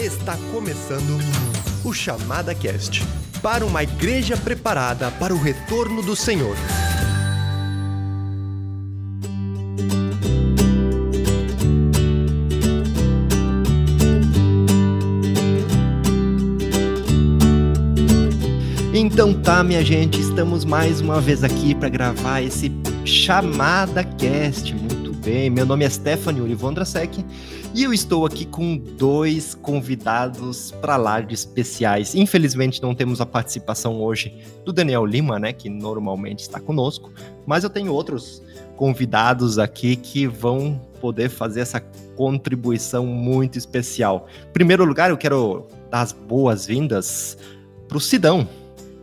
Está começando o Chamada Cast para uma igreja preparada para o retorno do Senhor. Então tá, minha gente, estamos mais uma vez aqui para gravar esse Chamada Cast. Bem, meu nome é Stephanie Olivandrasek e eu estou aqui com dois convidados para lá de especiais. Infelizmente não temos a participação hoje do Daniel Lima, né, que normalmente está conosco, mas eu tenho outros convidados aqui que vão poder fazer essa contribuição muito especial. Em primeiro lugar, eu quero dar as boas-vindas para o Sidão.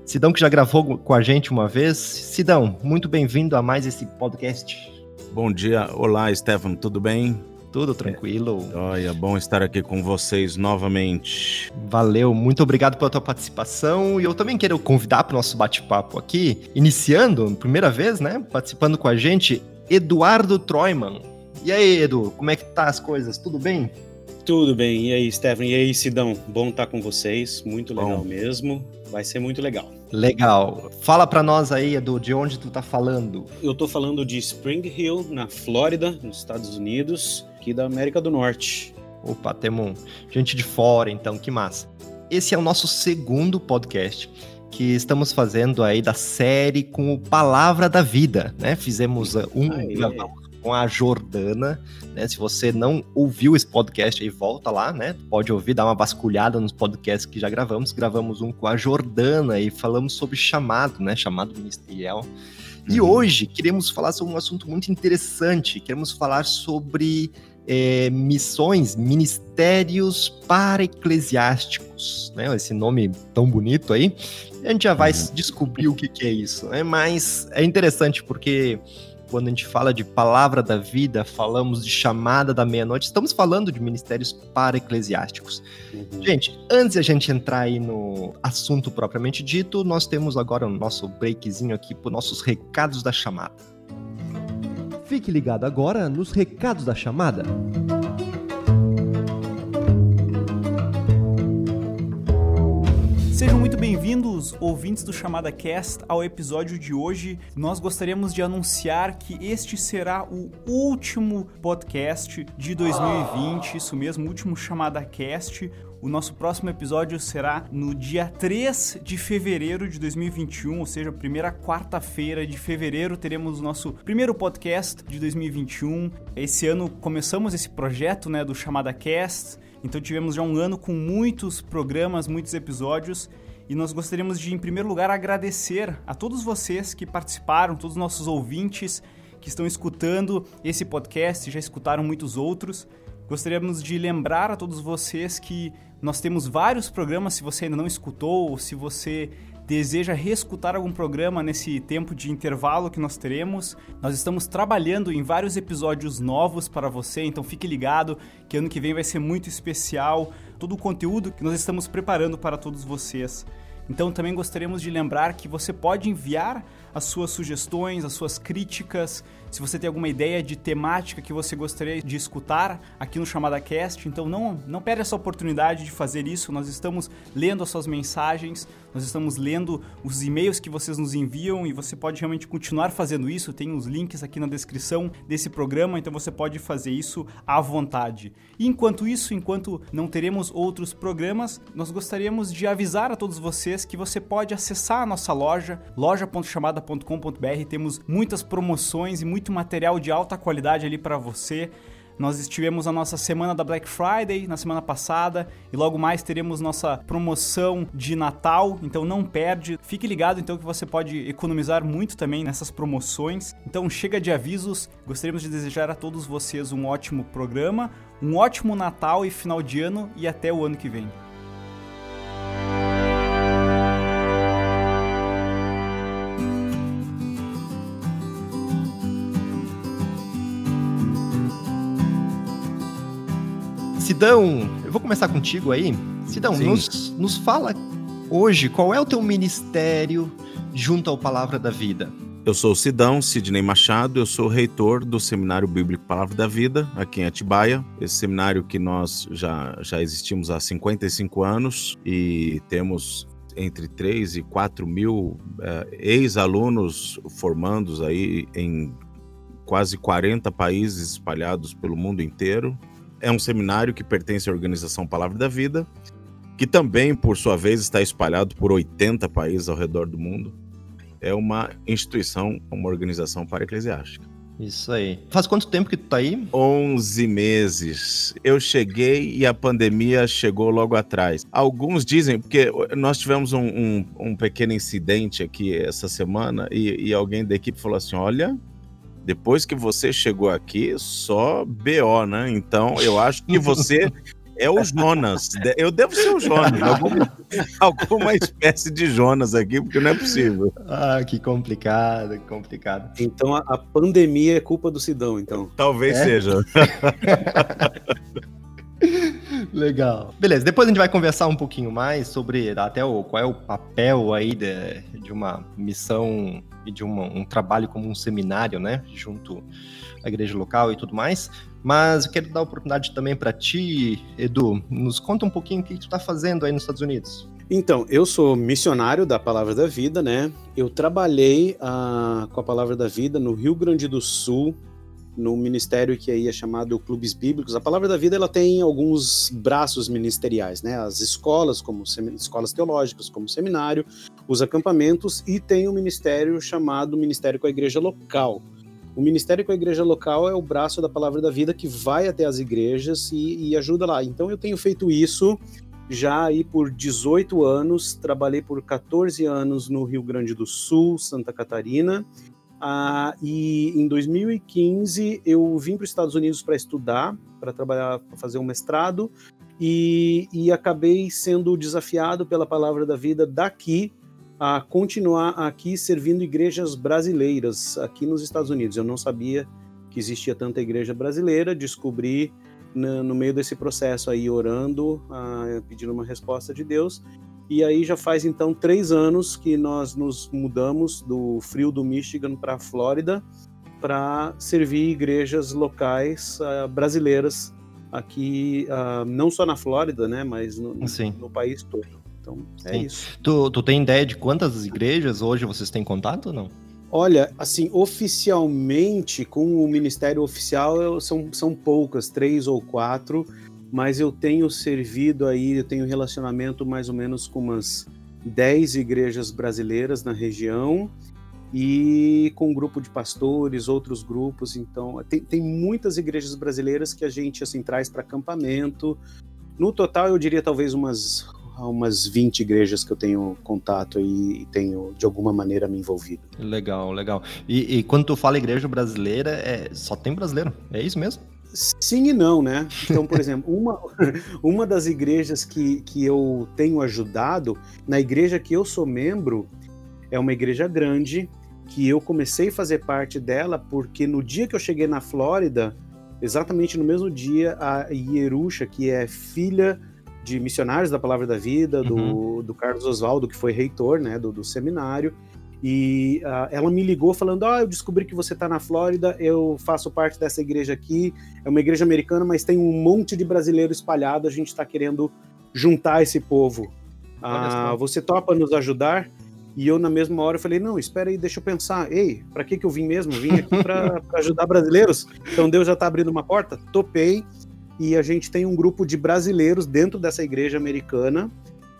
Sidão que já gravou com a gente uma vez. Sidão, muito bem-vindo a mais esse podcast. Bom dia, olá Stefano, tudo bem? Tudo tranquilo. Olha, bom estar aqui com vocês novamente. Valeu, muito obrigado pela tua participação. E eu também quero convidar para o nosso bate-papo aqui, iniciando, primeira vez, né? Participando com a gente, Eduardo Troiman. E aí, Edu, como é que tá as coisas? Tudo bem? Tudo bem. E aí, Stephanie? E aí, Sidão? Bom estar com vocês. Muito legal Bom. mesmo. Vai ser muito legal. Legal. Fala para nós aí, Edu, de onde tu tá falando? Eu tô falando de Spring Hill, na Flórida, nos Estados Unidos, aqui da América do Norte. Opa, temos gente de fora, então, que massa. Esse é o nosso segundo podcast que estamos fazendo aí da série com o Palavra da Vida, né? Fizemos um, gravamos com a Jordana, né? Se você não ouviu esse podcast aí, volta lá, né? Pode ouvir, dar uma vasculhada nos podcasts que já gravamos. Gravamos um com a Jordana e falamos sobre chamado, né? Chamado ministerial. E uhum. hoje queremos falar sobre um assunto muito interessante. Queremos falar sobre é, missões, ministérios para eclesiásticos, né? Esse nome tão bonito aí. A gente já vai uhum. descobrir o que, que é isso, né? Mas é interessante porque quando a gente fala de palavra da vida, falamos de chamada da meia-noite, estamos falando de ministérios para eclesiásticos. Uhum. Gente, antes de a gente entrar aí no assunto propriamente dito, nós temos agora o nosso breakzinho aqui para nossos recados da chamada. Fique ligado agora nos recados da chamada. Sejam muito bem-vindos, ouvintes do Chamada Cast, ao episódio de hoje. Nós gostaríamos de anunciar que este será o último podcast de 2020, isso mesmo, último Chamada Cast. O nosso próximo episódio será no dia 3 de fevereiro de 2021, ou seja, primeira quarta-feira de fevereiro, teremos o nosso primeiro podcast de 2021. Esse ano começamos esse projeto né, do Chamada Cast então tivemos já um ano com muitos programas, muitos episódios. E nós gostaríamos de, em primeiro lugar, agradecer a todos vocês que participaram, todos os nossos ouvintes que estão escutando esse podcast, já escutaram muitos outros. Gostaríamos de lembrar a todos vocês que nós temos vários programas, se você ainda não escutou ou se você deseja reescutar algum programa nesse tempo de intervalo que nós teremos, nós estamos trabalhando em vários episódios novos para você, então fique ligado que ano que vem vai ser muito especial todo o conteúdo que nós estamos preparando para todos vocês. Então também gostaríamos de lembrar que você pode enviar as suas sugestões, as suas críticas, se você tem alguma ideia de temática que você gostaria de escutar aqui no Chamada Cast, então não, não perde essa oportunidade de fazer isso. Nós estamos lendo as suas mensagens, nós estamos lendo os e-mails que vocês nos enviam e você pode realmente continuar fazendo isso. Tem os links aqui na descrição desse programa, então você pode fazer isso à vontade. E enquanto isso, enquanto não teremos outros programas, nós gostaríamos de avisar a todos vocês que você pode acessar a nossa loja, loja.chamada.com.br. Temos muitas promoções e muito material de alta qualidade ali para você. Nós estivemos a nossa semana da Black Friday na semana passada e logo mais teremos nossa promoção de Natal, então não perde. Fique ligado então que você pode economizar muito também nessas promoções. Então chega de avisos. Gostaríamos de desejar a todos vocês um ótimo programa, um ótimo Natal e final de ano e até o ano que vem. Sidão, eu vou começar contigo aí. Sidão, nos, nos fala hoje qual é o teu ministério junto ao Palavra da Vida. Eu sou o Sidão, Sidney Machado, eu sou reitor do Seminário Bíblico Palavra da Vida, aqui em Atibaia. Esse seminário que nós já, já existimos há 55 anos e temos entre 3 e 4 mil é, ex-alunos formandos aí em quase 40 países espalhados pelo mundo inteiro. É um seminário que pertence à organização Palavra da Vida, que também, por sua vez, está espalhado por 80 países ao redor do mundo é uma instituição, uma organização para eclesiástica. Isso aí. Faz quanto tempo que tu tá aí? 11 meses. Eu cheguei e a pandemia chegou logo atrás. Alguns dizem, porque nós tivemos um, um, um pequeno incidente aqui essa semana e, e alguém da equipe falou assim: olha, depois que você chegou aqui, só BO, né? Então eu acho que você é o Jonas. Eu devo ser o Jonas. Alguma, alguma espécie de Jonas aqui, porque não é possível. Ah, que complicado, que complicado. Então a, a pandemia é culpa do Sidão, então. Talvez é? seja. Legal. Beleza, depois a gente vai conversar um pouquinho mais sobre até o, qual é o papel aí de, de uma missão e de uma, um trabalho como um seminário, né? Junto à igreja local e tudo mais. Mas eu quero dar a oportunidade também para ti, Edu. Nos conta um pouquinho o que tu está fazendo aí nos Estados Unidos. Então, eu sou missionário da Palavra da Vida, né? Eu trabalhei ah, com a Palavra da Vida no Rio Grande do Sul, no ministério que aí é chamado Clubes Bíblicos. A Palavra da Vida ela tem alguns braços ministeriais, né? As escolas, como escolas teológicas, como seminário, os acampamentos e tem o um ministério chamado Ministério com a Igreja Local. O Ministério com a Igreja Local é o braço da Palavra da Vida que vai até as igrejas e, e ajuda lá. Então eu tenho feito isso já aí por 18 anos, trabalhei por 14 anos no Rio Grande do Sul, Santa Catarina, ah, e em 2015 eu vim para os Estados Unidos para estudar, para trabalhar, para fazer um mestrado, e, e acabei sendo desafiado pela Palavra da Vida daqui a continuar aqui servindo igrejas brasileiras aqui nos Estados Unidos. Eu não sabia que existia tanta igreja brasileira, descobri no, no meio desse processo aí orando, uh, pedindo uma resposta de Deus. E aí já faz então três anos que nós nos mudamos do frio do Michigan para a Flórida para servir igrejas locais uh, brasileiras aqui, uh, não só na Flórida, né, mas no, no país todo. Então, é Sim. isso. Tu, tu tem ideia de quantas igrejas hoje vocês têm contato ou não? Olha, assim, oficialmente, com o Ministério Oficial, são, são poucas, três ou quatro, mas eu tenho servido aí, eu tenho relacionamento mais ou menos com umas dez igrejas brasileiras na região e com um grupo de pastores, outros grupos. Então, tem, tem muitas igrejas brasileiras que a gente assim traz para acampamento. No total, eu diria talvez umas umas 20 igrejas que eu tenho contato e tenho de alguma maneira me envolvido. Legal, legal. E, e quando tu fala igreja brasileira, é, só tem brasileiro, é isso mesmo? Sim e não, né? Então, por exemplo, uma, uma das igrejas que, que eu tenho ajudado, na igreja que eu sou membro, é uma igreja grande, que eu comecei a fazer parte dela porque no dia que eu cheguei na Flórida, exatamente no mesmo dia, a Ierusha, que é filha de missionários da Palavra da Vida, do, uhum. do Carlos Oswaldo, que foi reitor né, do, do seminário. E uh, ela me ligou falando: Ah, eu descobri que você está na Flórida, eu faço parte dessa igreja aqui. É uma igreja americana, mas tem um monte de brasileiro espalhado. A gente está querendo juntar esse povo. Uh, você topa nos ajudar? E eu, na mesma hora, falei: Não, espera aí, deixa eu pensar. Ei, para que, que eu vim mesmo? Vim aqui para ajudar brasileiros. Então Deus já está abrindo uma porta? Topei e a gente tem um grupo de brasileiros dentro dessa igreja americana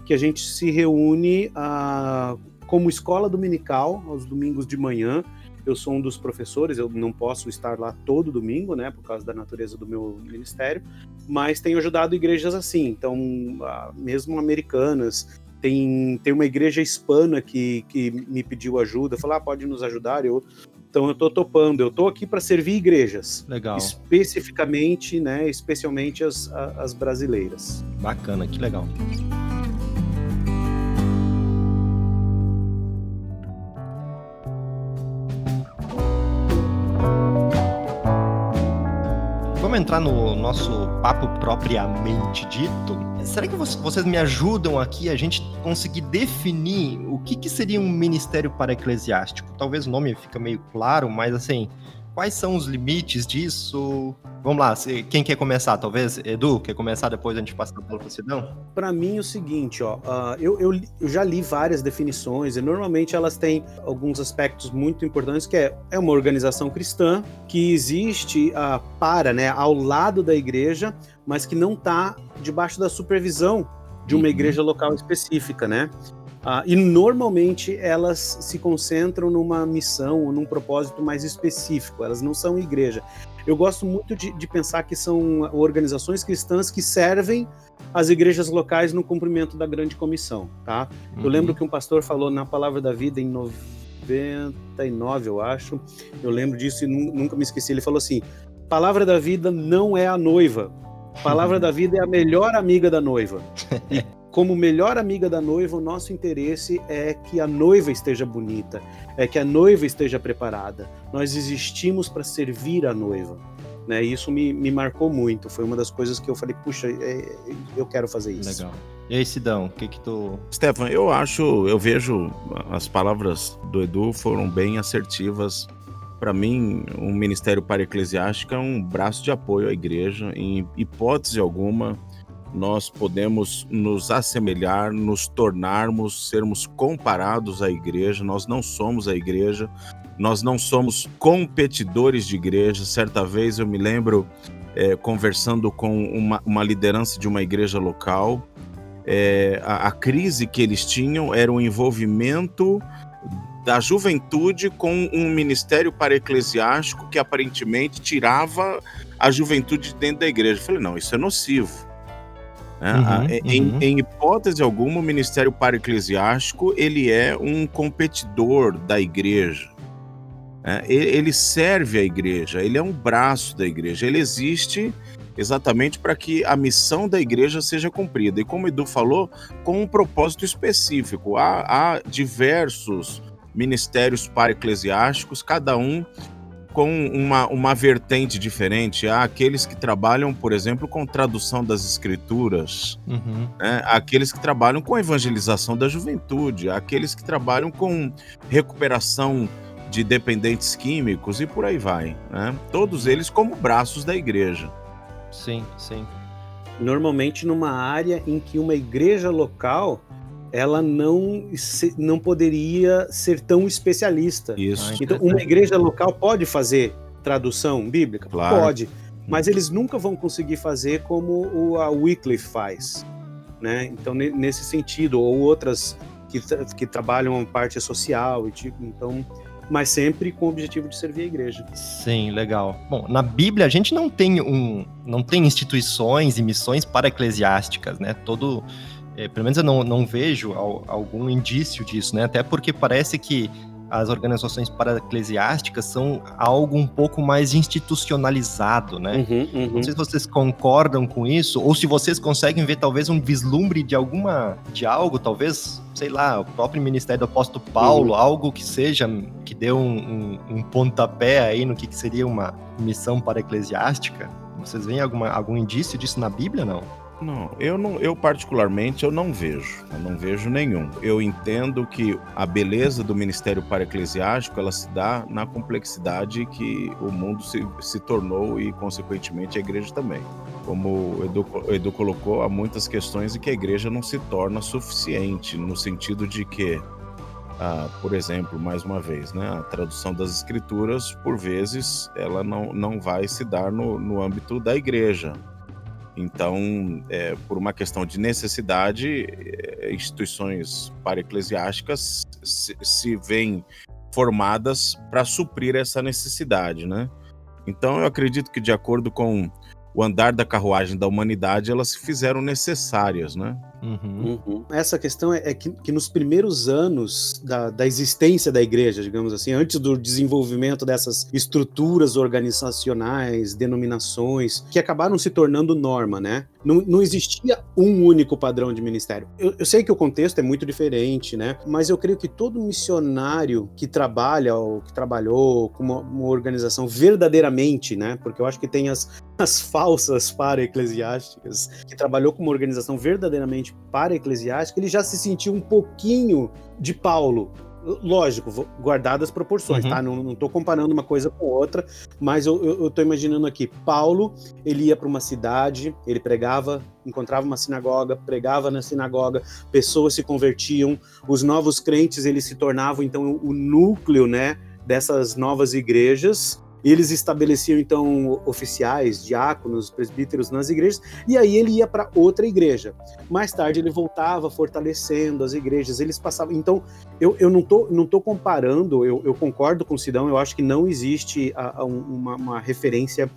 que a gente se reúne uh, como escola dominical aos domingos de manhã. Eu sou um dos professores, eu não posso estar lá todo domingo, né, por causa da natureza do meu ministério, mas tenho ajudado igrejas assim, então, mesmo americanas. Tem, tem uma igreja hispana que, que me pediu ajuda, falou, ah, pode nos ajudar? Eu então eu estou topando, eu estou aqui para servir igrejas. Legal. Especificamente, né, especialmente as, as brasileiras. Bacana, que legal. Vamos entrar no nosso papo propriamente dito. Será que vocês me ajudam aqui a gente conseguir definir o que, que seria um ministério para eclesiástico? Talvez o nome fica meio claro, mas assim, quais são os limites disso? Vamos lá, quem quer começar? Talvez Edu, quer começar depois a gente passa pela Sidão? Para mim, é o seguinte, ó, uh, eu, eu, eu, já li várias definições e normalmente elas têm alguns aspectos muito importantes, que é, é uma organização cristã que existe uh, para, né, ao lado da igreja, mas que não está debaixo da supervisão de uma uhum. igreja local específica, né? Uh, e normalmente elas se concentram numa missão ou num propósito mais específico, elas não são igreja. Eu gosto muito de, de pensar que são organizações cristãs que servem as igrejas locais no cumprimento da grande comissão, tá? Uhum. Eu lembro que um pastor falou na Palavra da Vida em 99, eu acho. Eu lembro disso e nunca me esqueci. Ele falou assim: Palavra da Vida não é a noiva. Palavra da Vida é a melhor amiga da noiva. E como melhor amiga da noiva, o nosso interesse é que a noiva esteja bonita, é que a noiva esteja preparada. Nós existimos para servir a noiva. Né? Isso me, me marcou muito. Foi uma das coisas que eu falei, puxa, é, eu quero fazer isso. Legal. E aí, Sidão, o que que tu... Stefan, eu acho, eu vejo as palavras do Edu foram bem assertivas. Para mim, um ministério para eclesiástico é um braço de apoio à igreja. Em hipótese alguma, nós podemos nos assemelhar, nos tornarmos, sermos comparados à igreja. Nós não somos a igreja, nós não somos competidores de igreja. Certa vez eu me lembro é, conversando com uma, uma, liderança de uma igreja local. É, a, a crise que eles tinham era o envolvimento da juventude com um ministério para eclesiástico que aparentemente tirava a juventude dentro da igreja. Eu falei, não, isso é nocivo. Né? Uhum, em, uhum. em, hipótese alguma, o ministério para-eclesiástico ele é um competidor da igreja. Né? Ele serve a igreja, ele é um braço da igreja, ele existe exatamente para que a missão da igreja seja cumprida. E como o Edu falou, com um propósito específico. Há, há diversos ministérios para-eclesiásticos, cada um com uma, uma vertente diferente. Há aqueles que trabalham, por exemplo, com tradução das escrituras, uhum. né? Há aqueles que trabalham com evangelização da juventude, há aqueles que trabalham com recuperação de dependentes químicos e por aí vai. Né? Todos eles como braços da igreja. Sim, sim. Normalmente numa área em que uma igreja local ela não, não poderia ser tão especialista. Isso. Ah, então, uma igreja local pode fazer tradução bíblica? Claro. Pode. Mas eles nunca vão conseguir fazer como o, a Wycliffe faz. Né? Então, nesse sentido, ou outras que, que trabalham a parte social, e tipo, então, mas sempre com o objetivo de servir a igreja. Sim, legal. Bom, na Bíblia a gente não tem um, não tem instituições e missões para eclesiásticas, né? Todo é, pelo menos eu não, não vejo algum indício disso, né? Até porque parece que as organizações para-eclesiásticas são algo um pouco mais institucionalizado, né? Uhum, uhum. Não sei se vocês concordam com isso, ou se vocês conseguem ver talvez um vislumbre de alguma, de algo, talvez, sei lá, o próprio ministério do apóstolo Paulo, uhum. algo que seja, que dê um, um, um pontapé aí no que, que seria uma missão para-eclesiástica. Vocês veem alguma, algum indício disso na Bíblia, não? Não, eu não, eu particularmente eu não vejo, eu não vejo nenhum. Eu entendo que a beleza do ministério para eclesiástico ela se dá na complexidade que o mundo se, se tornou e consequentemente a igreja também. Como o Edu, o Edu colocou, há muitas questões em que a igreja não se torna suficiente no sentido de que ah, por exemplo, mais uma vez, né, a tradução das escrituras, por vezes, ela não, não vai se dar no, no âmbito da igreja. Então, é, por uma questão de necessidade, é, instituições para-eclesiásticas se, se veem formadas para suprir essa necessidade, né? Então, eu acredito que, de acordo com o andar da carruagem da humanidade, elas se fizeram necessárias, né? Uhum. Uhum. Essa questão é, é que, que, nos primeiros anos da, da, existência da igreja, digamos assim, antes do desenvolvimento dessas estruturas organizacionais, denominações, que acabaram se tornando norma, né? Não, não existia um único padrão de ministério. Eu, eu, sei que o contexto é muito diferente, né? Mas eu creio que todo missionário que trabalha ou que trabalhou com uma, uma organização verdadeiramente, né? Porque eu acho que tem as, as falsas para-eclesiásticas, que trabalhou com uma organização verdadeiramente para-eclesiástica, ele já se sentiu um pouquinho de Paulo. Lógico, guardadas as proporções, uhum. tá? Não, tô comparando uma coisa com outra, mas eu, tô imaginando aqui, Paulo, ele ia para uma cidade, ele pregava, encontrava uma sinagoga, pregava na sinagoga, pessoas se convertiam, os novos crentes, eles se tornavam, então, o núcleo, né, dessas novas igrejas, eles estabeleciam então oficiais, diáconos, presbíteros nas igrejas, e aí ele ia para outra igreja. Mais tarde ele voltava fortalecendo as igrejas, eles passavam. Então, eu, eu não tô, não tô comparando, eu, eu concordo com o Sidão, eu acho que não existe a, a uma, uma referência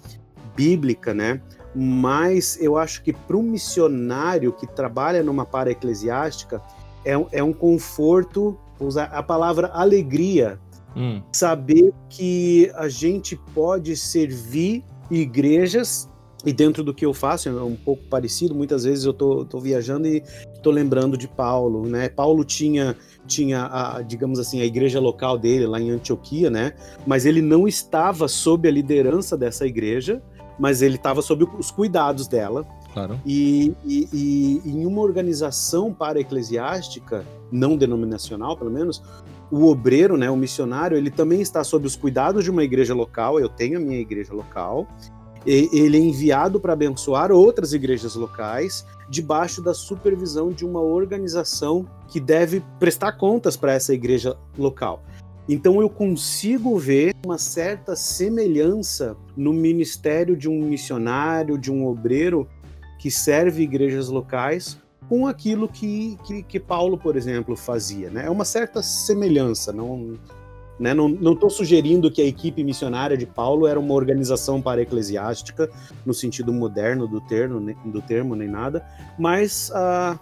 bíblica, né? Mas eu acho que para um missionário que trabalha numa para eclesiástica, é, é um conforto, usar a palavra alegria Hum. Saber que a gente pode servir igrejas e dentro do que eu faço é um pouco parecido. Muitas vezes eu tô, tô viajando e tô lembrando de Paulo, né? Paulo tinha tinha a, digamos assim a igreja local dele lá em Antioquia, né? Mas ele não estava sob a liderança dessa igreja, mas ele estava sob os cuidados dela. Claro. E, e, e em uma organização para eclesiástica não denominacional, pelo menos, o obreiro, né, o missionário, ele também está sob os cuidados de uma igreja local. Eu tenho a minha igreja local. ele é enviado para abençoar outras igrejas locais, debaixo da supervisão de uma organização que deve prestar contas para essa igreja local. Então eu consigo ver uma certa semelhança no ministério de um missionário, de um obreiro que serve igrejas locais, com aquilo que, que, que, Paulo, por exemplo, fazia. Né? É uma certa semelhança. Não né? não estou sugerindo que a equipe missionária de Paulo era uma organização para eclesiástica, no sentido moderno do termo, do termo nem nada, mas uh,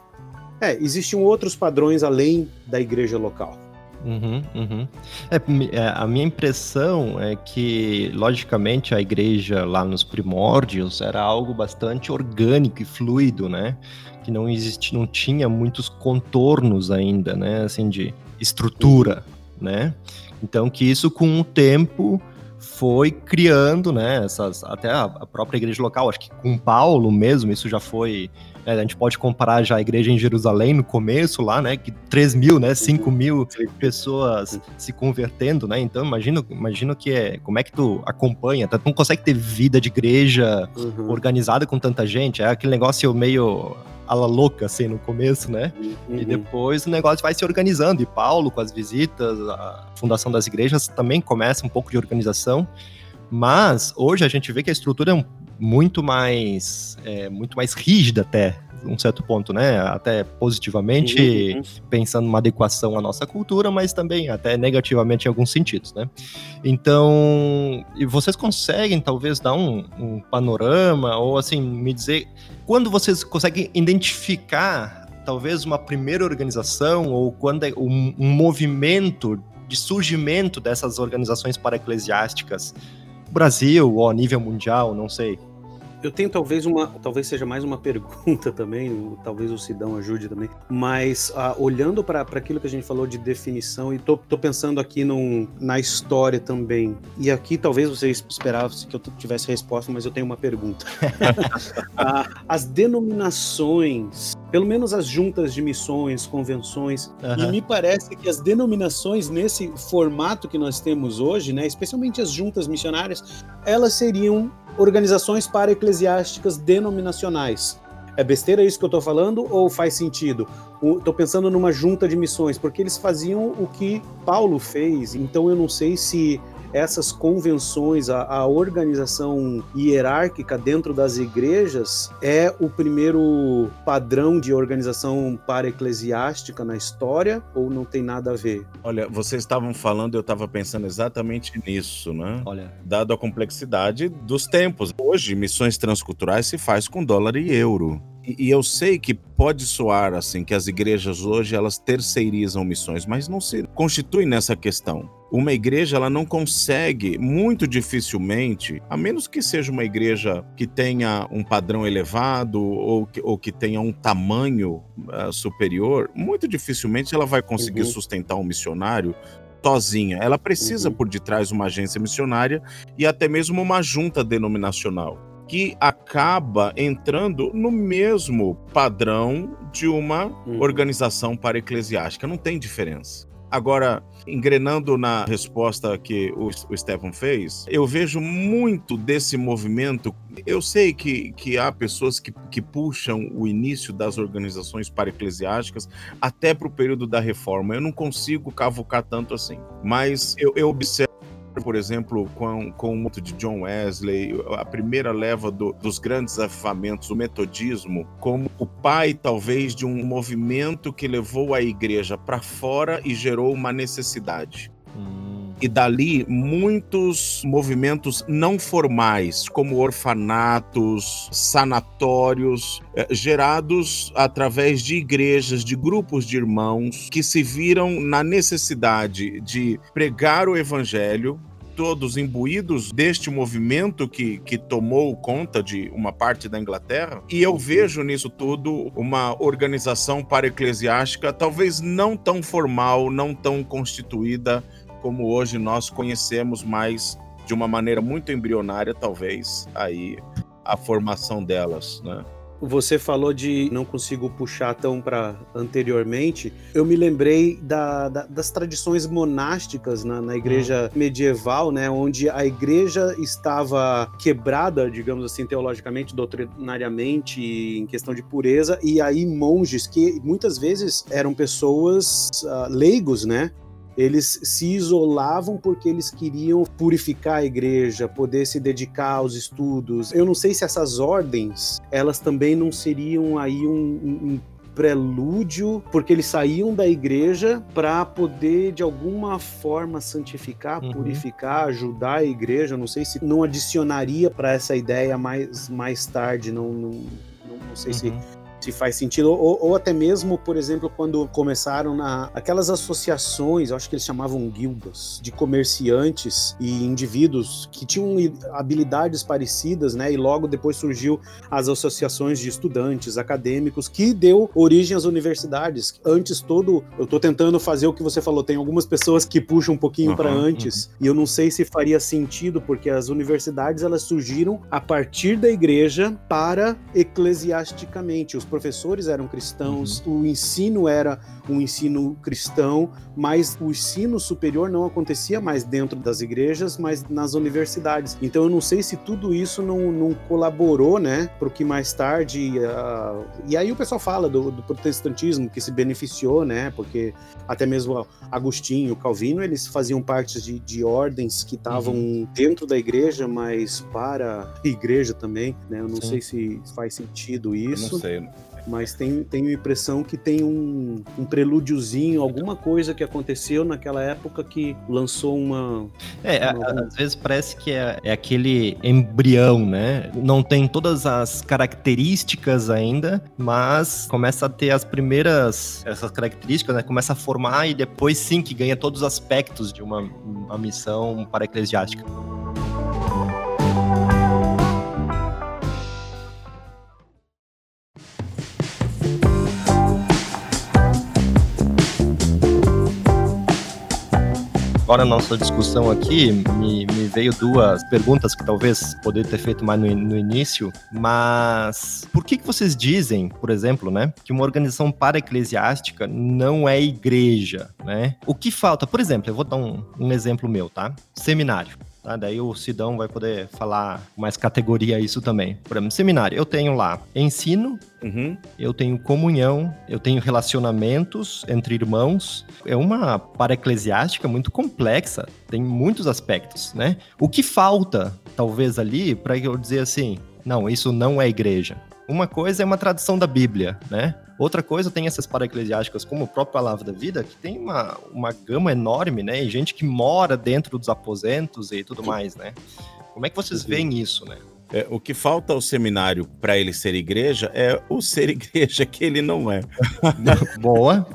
é, existiam outros padrões além da igreja local. Uhum, uhum. É, é, a minha impressão é que, logicamente, a igreja lá nos primórdios era algo bastante orgânico e fluido, né? Que não existe, não tinha muitos contornos ainda, né? Assim, de estrutura, né? Então, que isso com o tempo foi criando, né? Essas, até a própria igreja local, acho que com Paulo mesmo, isso já foi a gente pode comparar já a igreja em Jerusalém no começo lá, né? Que 3 mil, né? 5 mil pessoas se convertendo, né? Então imagino, imagino que é. Como é que tu acompanha? Tu não consegue ter vida de igreja uhum. organizada com tanta gente. É aquele negócio meio ala louca, assim, no começo, né? Uhum. E depois o negócio vai se organizando. E Paulo, com as visitas, a fundação das igrejas também começa um pouco de organização. Mas hoje a gente vê que a estrutura é muito mais, é, muito mais rígida até, um certo ponto, né? Até positivamente, uhum, uhum. pensando numa adequação à nossa cultura, mas também até negativamente em alguns sentidos, né? Então, e vocês conseguem talvez dar um, um panorama ou assim me dizer quando vocês conseguem identificar talvez uma primeira organização ou quando é um, um movimento de surgimento dessas organizações para-eclesiásticas Brasil ou a nível mundial, não sei. Eu tenho talvez uma, talvez seja mais uma pergunta também, talvez o Sidão ajude também, mas uh, olhando para aquilo que a gente falou de definição, e tô, tô pensando aqui num, na história também, e aqui talvez vocês esperassem que eu tivesse resposta, mas eu tenho uma pergunta. uh, as denominações, pelo menos as juntas de missões, convenções, uhum. e me parece que as denominações nesse formato que nós temos hoje, né, especialmente as juntas missionárias, elas seriam organizações para-eclesiásticas denominacionais. É besteira isso que eu estou falando ou faz sentido? Estou pensando numa junta de missões, porque eles faziam o que Paulo fez, então eu não sei se essas convenções, a, a, organização hierárquica dentro das igrejas é o primeiro padrão de organização para eclesiástica na história ou não tem nada a ver? Olha, vocês estavam falando, eu estava pensando exatamente nisso, né? Olha. Dado a complexidade dos tempos. Hoje, missões transculturais se faz com dólar e euro. E, eu sei que pode soar assim que as igrejas hoje elas terceirizam missões, mas não se constitui nessa questão. Uma igreja ela não consegue, muito dificilmente, a menos que seja uma igreja que tenha um padrão elevado ou que, ou que tenha um tamanho uh, superior, muito dificilmente ela vai conseguir uhum. sustentar um missionário sozinha. Ela precisa uhum. por detrás uma agência missionária e até mesmo uma junta denominacional que acaba entrando no mesmo padrão de uma uhum. organização para eclesiástica. Não tem diferença. Agora, engrenando na resposta que o, o Stefan fez, eu vejo muito desse movimento. Eu sei que, que há pessoas que, que puxam o início das organizações para-eclesiásticas até para o período da reforma. Eu não consigo cavucar tanto assim. Mas eu, eu observo por exemplo, com, com o moto de John Wesley, a primeira leva do, dos grandes avivamentos, o metodismo, como o pai, talvez, de um movimento que levou a igreja para fora e gerou uma necessidade. Hum. E dali, muitos movimentos não formais, como orfanatos, sanatórios, eh, gerados através de igrejas, de grupos de irmãos que se viram na necessidade de pregar o evangelho todos imbuídos deste movimento que, que tomou conta de uma parte da Inglaterra. E eu vejo nisso tudo uma organização para-eclesiástica, talvez não tão formal, não tão constituída como hoje nós conhecemos, mas de uma maneira muito embrionária, talvez, aí a formação delas, né? Você falou de não consigo puxar tão para anteriormente. Eu me lembrei da, da, das tradições monásticas na, na igreja uhum. medieval, né, onde a igreja estava quebrada, digamos assim, teologicamente, doutrinariamente, em questão de pureza, e aí monges que muitas vezes eram pessoas uh, leigos, né, eles se isolavam porque eles queriam purificar a igreja, poder se dedicar aos estudos. Eu não sei se essas ordens, elas também não seriam aí um, um prelúdio, porque eles saíam da igreja para poder de alguma forma santificar, uhum. purificar, ajudar a igreja. Não sei se não adicionaria para essa ideia mais, mais tarde, não, não, não, sei uhum. se se faz sentido, ou, ou, até mesmo, por exemplo, quando começaram na, aquelas associações, acho que eles chamavam guildas, de comerciantes e indivíduos que tinham habilidades parecidas, né? E logo depois surgiu as associações de estudantes, acadêmicos, que deu origem às universidades. Antes todo, eu estou tentando fazer o que você falou, tem algumas pessoas que puxam um pouquinho uhum, para antes, uhum. e eu não sei se faria sentido, porque as universidades elas surgiram a partir da igreja para eclesiasticamente. Os professores eram cristãos, uhum. o ensino era um ensino cristão, mas o ensino superior não acontecia mais dentro das igrejas, mas nas universidades. Então eu não sei se tudo isso não, não colaborou, né, para o que mais tarde. Uh, e aí o pessoal fala do, do, protestantismo que se beneficiou, né, porque até mesmo Agostinho, Calvino, eles faziam parte de, de ordens que estavam uhum. dentro da igreja, mas para a igreja também, né? Eu não Sim. sei se faz sentido isso. Eu não sei mas tem, tenho a impressão que tem um, um prelúdiozinho, alguma coisa que aconteceu naquela época que lançou uma. É, uma... às vezes parece que é, é, aquele embrião, né? Não tem todas as características ainda, mas começa a ter as primeiras essas características, né? Começa a formar e depois sim que ganha todos os aspectos de uma, uma missão para eclesiástica. Agora, na nossa discussão aqui, me, me, veio duas perguntas que talvez poderia ter feito mais no, no início, mas por que, que vocês dizem, por exemplo, né, que uma organização para-eclesiástica não é igreja, né? O que falta? Por exemplo, eu vou dar um, um exemplo meu, tá? Seminário. Tá? Daí o Sidão vai poder falar mais categoria isso também. Por exemplo, seminário, eu tenho lá ensino, uhum. eu tenho comunhão, eu tenho relacionamentos entre irmãos. É uma para-eclesiástica muito complexa, tem muitos aspectos, né? O que falta, talvez, ali, para eu dizer assim, não, isso não é igreja. Uma coisa é uma tradução da Bíblia, né? Outra coisa tem essas para-eclesiásticas, como a própria Palavra da Vida, que tem uma, uma gama enorme, né? E gente que mora dentro dos aposentos e tudo mais, né? Como é que vocês uhum. veem isso, né? É, o que falta ao seminário para ele ser igreja é o ser igreja que ele não é. Boa.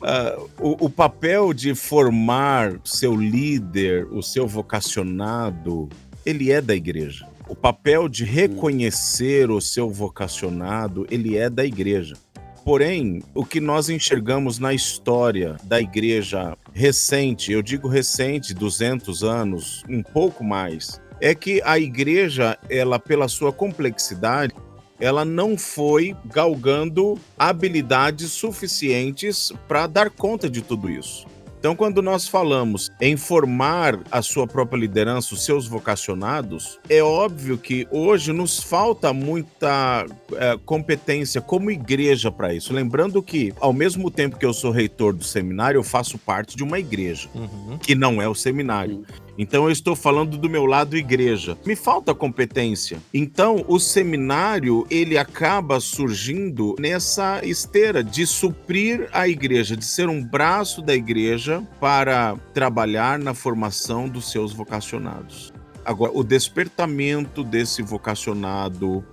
uh, o, o, papel de formar seu líder, o seu vocacionado, ele é da igreja. O papel de reconhecer o seu vocacionado, ele é da igreja. Porém, o que nós enxergamos na história da igreja recente, eu digo recente, 200 anos, um pouco mais, é que a igreja, ela pela sua complexidade, ela não foi galgando habilidades suficientes para dar conta de tudo isso. Então, quando nós falamos em formar a sua própria liderança, os seus vocacionados, é óbvio que hoje nos falta muita é, competência como igreja para isso. Lembrando que, ao mesmo tempo que eu sou reitor do seminário, eu faço parte de uma igreja, uhum. que não é o seminário. Uhum. Então eu estou falando do meu lado igreja. Me falta competência. Então o seminário ele acaba surgindo nessa esteira de suprir a igreja, de ser um braço da igreja para trabalhar na formação dos seus vocacionados. Agora, o despertamento desse vocacionado,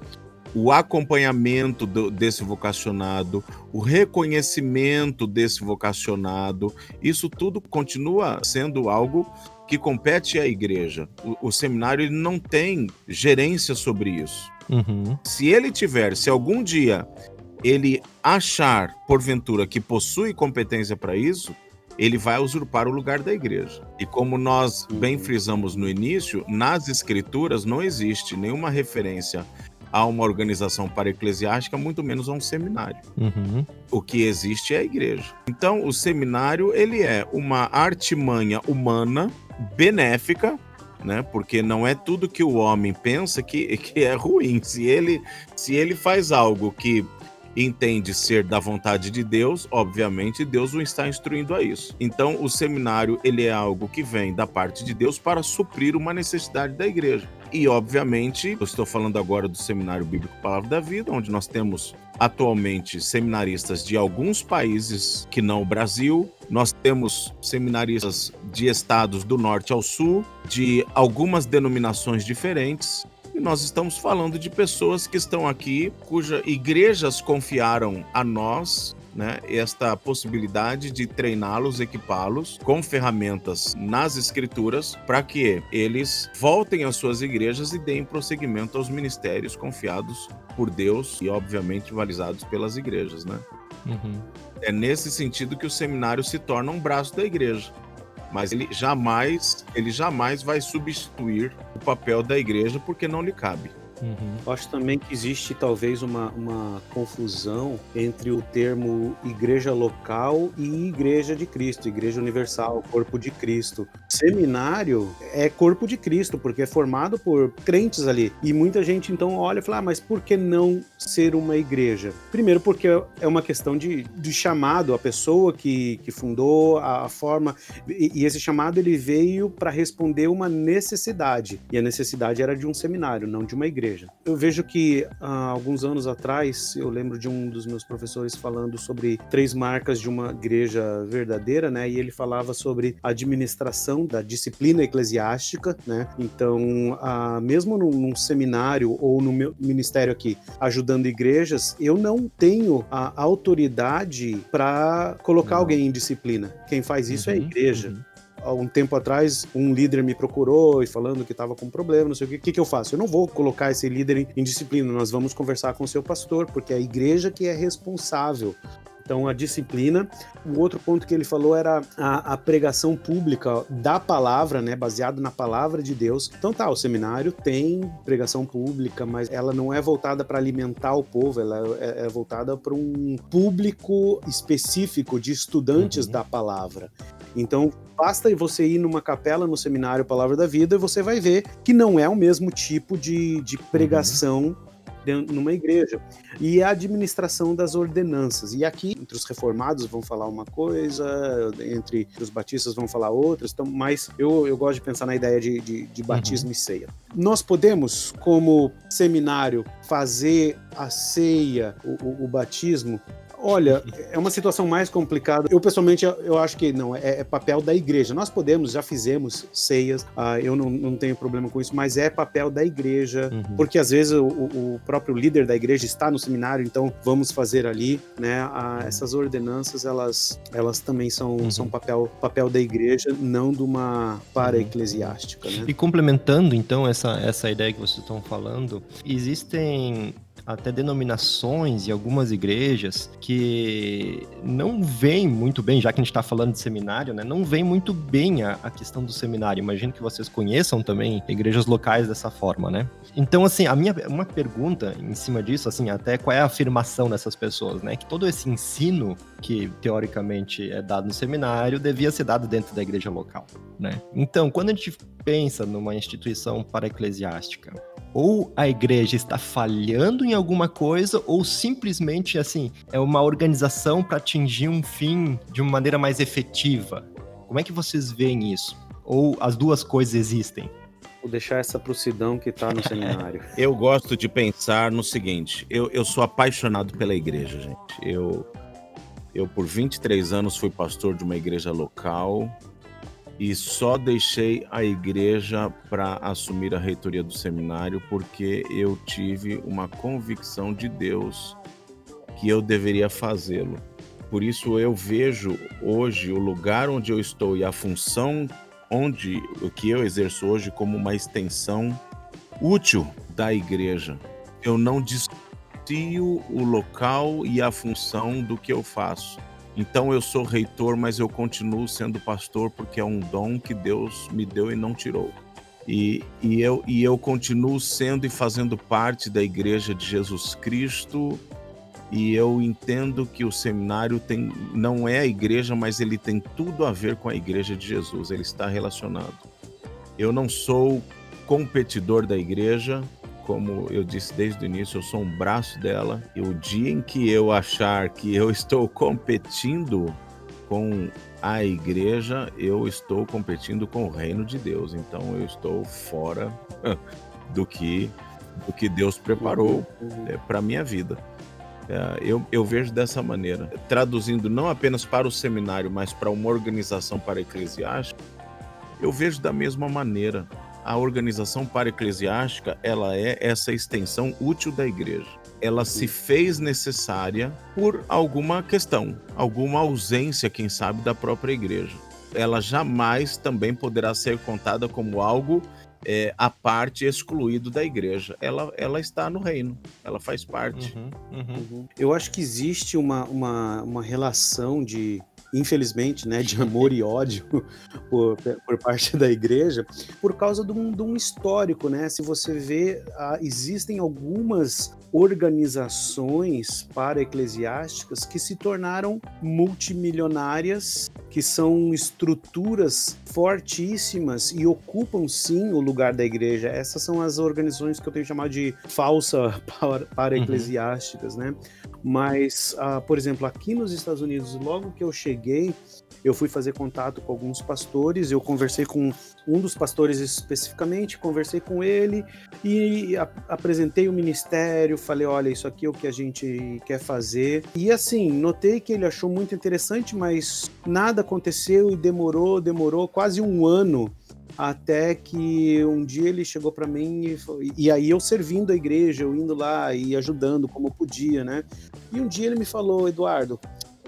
o acompanhamento do, desse vocacionado, o reconhecimento desse vocacionado, isso tudo continua sendo algo que compete à igreja. O, o seminário não tem gerência sobre isso. Uhum. Se ele tiver, se algum dia ele achar, porventura, que possui competência para isso, ele vai usurpar o lugar da igreja. E como nós bem frisamos no início, nas escrituras não existe nenhuma referência a uma organização para-eclesiástica, muito menos a um seminário. Uhum. O que existe é a igreja. Então, o seminário ele é uma artimanha humana benéfica, né? Porque não é tudo que o homem pensa que, que é ruim. Se ele, se ele faz algo que entende ser da vontade de Deus, obviamente Deus o está instruindo a isso. Então, o seminário ele é algo que vem da parte de Deus para suprir uma necessidade da igreja. E, obviamente, eu estou falando agora do Seminário Bíblico Palavra da Vida, onde nós temos atualmente seminaristas de alguns países que não o Brasil. Nós temos seminaristas de estados do norte ao sul, de algumas denominações diferentes. E nós estamos falando de pessoas que estão aqui, cujas igrejas confiaram a nós né, esta possibilidade de treiná-los, equipá-los com ferramentas nas escrituras para que eles voltem às suas igrejas e deem prosseguimento aos ministérios confiados por Deus e obviamente balizados pelas igrejas, né? Uhum. É nesse sentido que o seminário se torna um braço da igreja mas ele jamais, ele jamais vai substituir o papel da igreja porque não lhe cabe. Uhum. Acho também que existe talvez uma, uma confusão entre o termo igreja local e igreja de Cristo, igreja universal, corpo de Cristo. Seminário é corpo de Cristo, porque é formado por crentes ali. E muita gente então olha e fala, ah, mas por que não ser uma igreja? Primeiro, porque é uma questão de, de chamado, a pessoa que, que fundou, a, a forma. E, e esse chamado ele veio para responder uma necessidade. E a necessidade era de um seminário, não de uma igreja igreja. Eu vejo que há alguns anos atrás, eu lembro de um dos meus professores falando sobre três marcas de uma igreja verdadeira, né? E ele falava sobre a administração da disciplina eclesiástica, né? Então, a, mesmo num, num seminário ou no meu ministério aqui, ajudando igrejas, eu não tenho a autoridade para colocar alguém em disciplina. Quem faz isso uhum, é a uhum, igreja. Uhum há um tempo atrás, um líder me procurou e falando que estava com problema, não sei o que. O que, que eu faço? Eu não vou colocar esse líder em, em disciplina, nós vamos conversar com o seu pastor, porque é a igreja que é responsável então, a disciplina. O outro ponto que ele falou era a, a, pregação pública da palavra, né, baseado na palavra de Deus. Então, tá, o seminário tem pregação pública, mas ela não é voltada para alimentar o povo, ela é, é voltada para um público específico de estudantes uhum. da palavra. Então, basta você ir numa capela no seminário Palavra da Vida e você vai ver que não é o mesmo tipo de, de pregação. Uhum numa igreja. E a administração das ordenanças. E aqui, entre os reformados vão falar uma coisa, entre os batistas vão falar outras, então, mas eu, eu gosto de pensar na ideia de, de, de batismo uhum. e ceia. Nós podemos, como seminário, fazer a ceia, o, o, o batismo, Olha, é uma situação mais complicada. Eu, pessoalmente, eu acho que não, é, é papel da igreja. Nós podemos, já fizemos ceias, uh, eu não, não tenho problema com isso, mas é papel da igreja, uhum. porque às vezes o, o, próprio líder da igreja está no seminário, então vamos fazer ali, né? Uh, essas ordenanças, elas, elas também são, uhum. são papel, papel da igreja, não de uma para-eclesiástica. Né? E complementando, então, essa, essa ideia que vocês estão falando, existem até denominações e algumas igrejas que não veem muito bem, já que a gente está falando de seminário, né? Não veem muito bem a, a, questão do seminário. Imagino que vocês conheçam também igrejas locais dessa forma, né? Então, assim, a minha uma pergunta em cima disso, assim, até qual é a afirmação dessas pessoas, né? Que todo esse ensino que teoricamente é dado no seminário devia ser dado dentro da igreja local, né? Então, quando a gente pensa numa instituição para eclesiástica, ou a igreja está falhando em alguma coisa, ou simplesmente assim é uma organização para atingir um fim de uma maneira mais efetiva. Como é que vocês veem isso? Ou as duas coisas existem? Vou deixar essa pro Sidão que está no seminário. eu gosto de pensar no seguinte: eu, eu sou apaixonado pela igreja, gente. Eu, eu, por 23 anos, fui pastor de uma igreja local e só deixei a igreja para assumir a reitoria do seminário porque eu tive uma convicção de Deus que eu deveria fazê-lo. Por isso eu vejo hoje o lugar onde eu estou e a função onde o que eu exerço hoje como uma extensão útil da igreja. Eu não dissocio o local e a função do que eu faço. Então eu sou reitor, mas eu continuo sendo pastor porque é um dom que Deus me deu e não tirou. E, e, eu, e eu continuo sendo e fazendo parte da Igreja de Jesus Cristo. E eu entendo que o seminário tem, não é a igreja, mas ele tem tudo a ver com a Igreja de Jesus. Ele está relacionado. Eu não sou competidor da igreja, como eu disse desde o início, eu sou um braço dela. E o dia em que eu achar que eu estou competindo com a igreja, eu estou competindo com o reino de Deus. Então eu estou fora do que do que Deus preparou uhum. é, para minha vida. É, eu, eu vejo dessa maneira, traduzindo não apenas para o seminário, mas para uma organização para eclesiástica, eu vejo da mesma maneira a organização para-eclesiástica ela é essa extensão útil da igreja. Ela se fez necessária por alguma questão, alguma ausência, quem sabe, da própria igreja. Ela jamais também poderá ser contada como algo é, a parte excluído da igreja. Ela, ela está no reino, ela faz parte. Uhum, uhum. Uhum. Eu acho que existe uma, uma, uma relação de infelizmente, né, de amor e ódio por, por parte da igreja, por causa de um, de um histórico, né? Se você vê, ah, existem algumas organizações para-eclesiásticas que se tornaram multimilionárias, que são estruturas fortíssimas e ocupam sim o lugar da igreja. Essas são as organizações que eu tenho chamado de falsa para-eclesiásticas, uhum. né? Mas, uh, por exemplo, aqui nos Estados Unidos, logo que eu cheguei, eu fui fazer contato com alguns pastores, eu conversei com um dos pastores especificamente, conversei com ele e apresentei o ministério, falei, olha, isso aqui é o que a gente quer fazer. E assim, notei que ele achou muito interessante, mas nada aconteceu e demorou, demorou quase um ano até que um dia ele chegou para mim e, e, aí eu servindo a igreja, eu indo lá e ajudando como podia, né? E um dia ele me falou, Eduardo,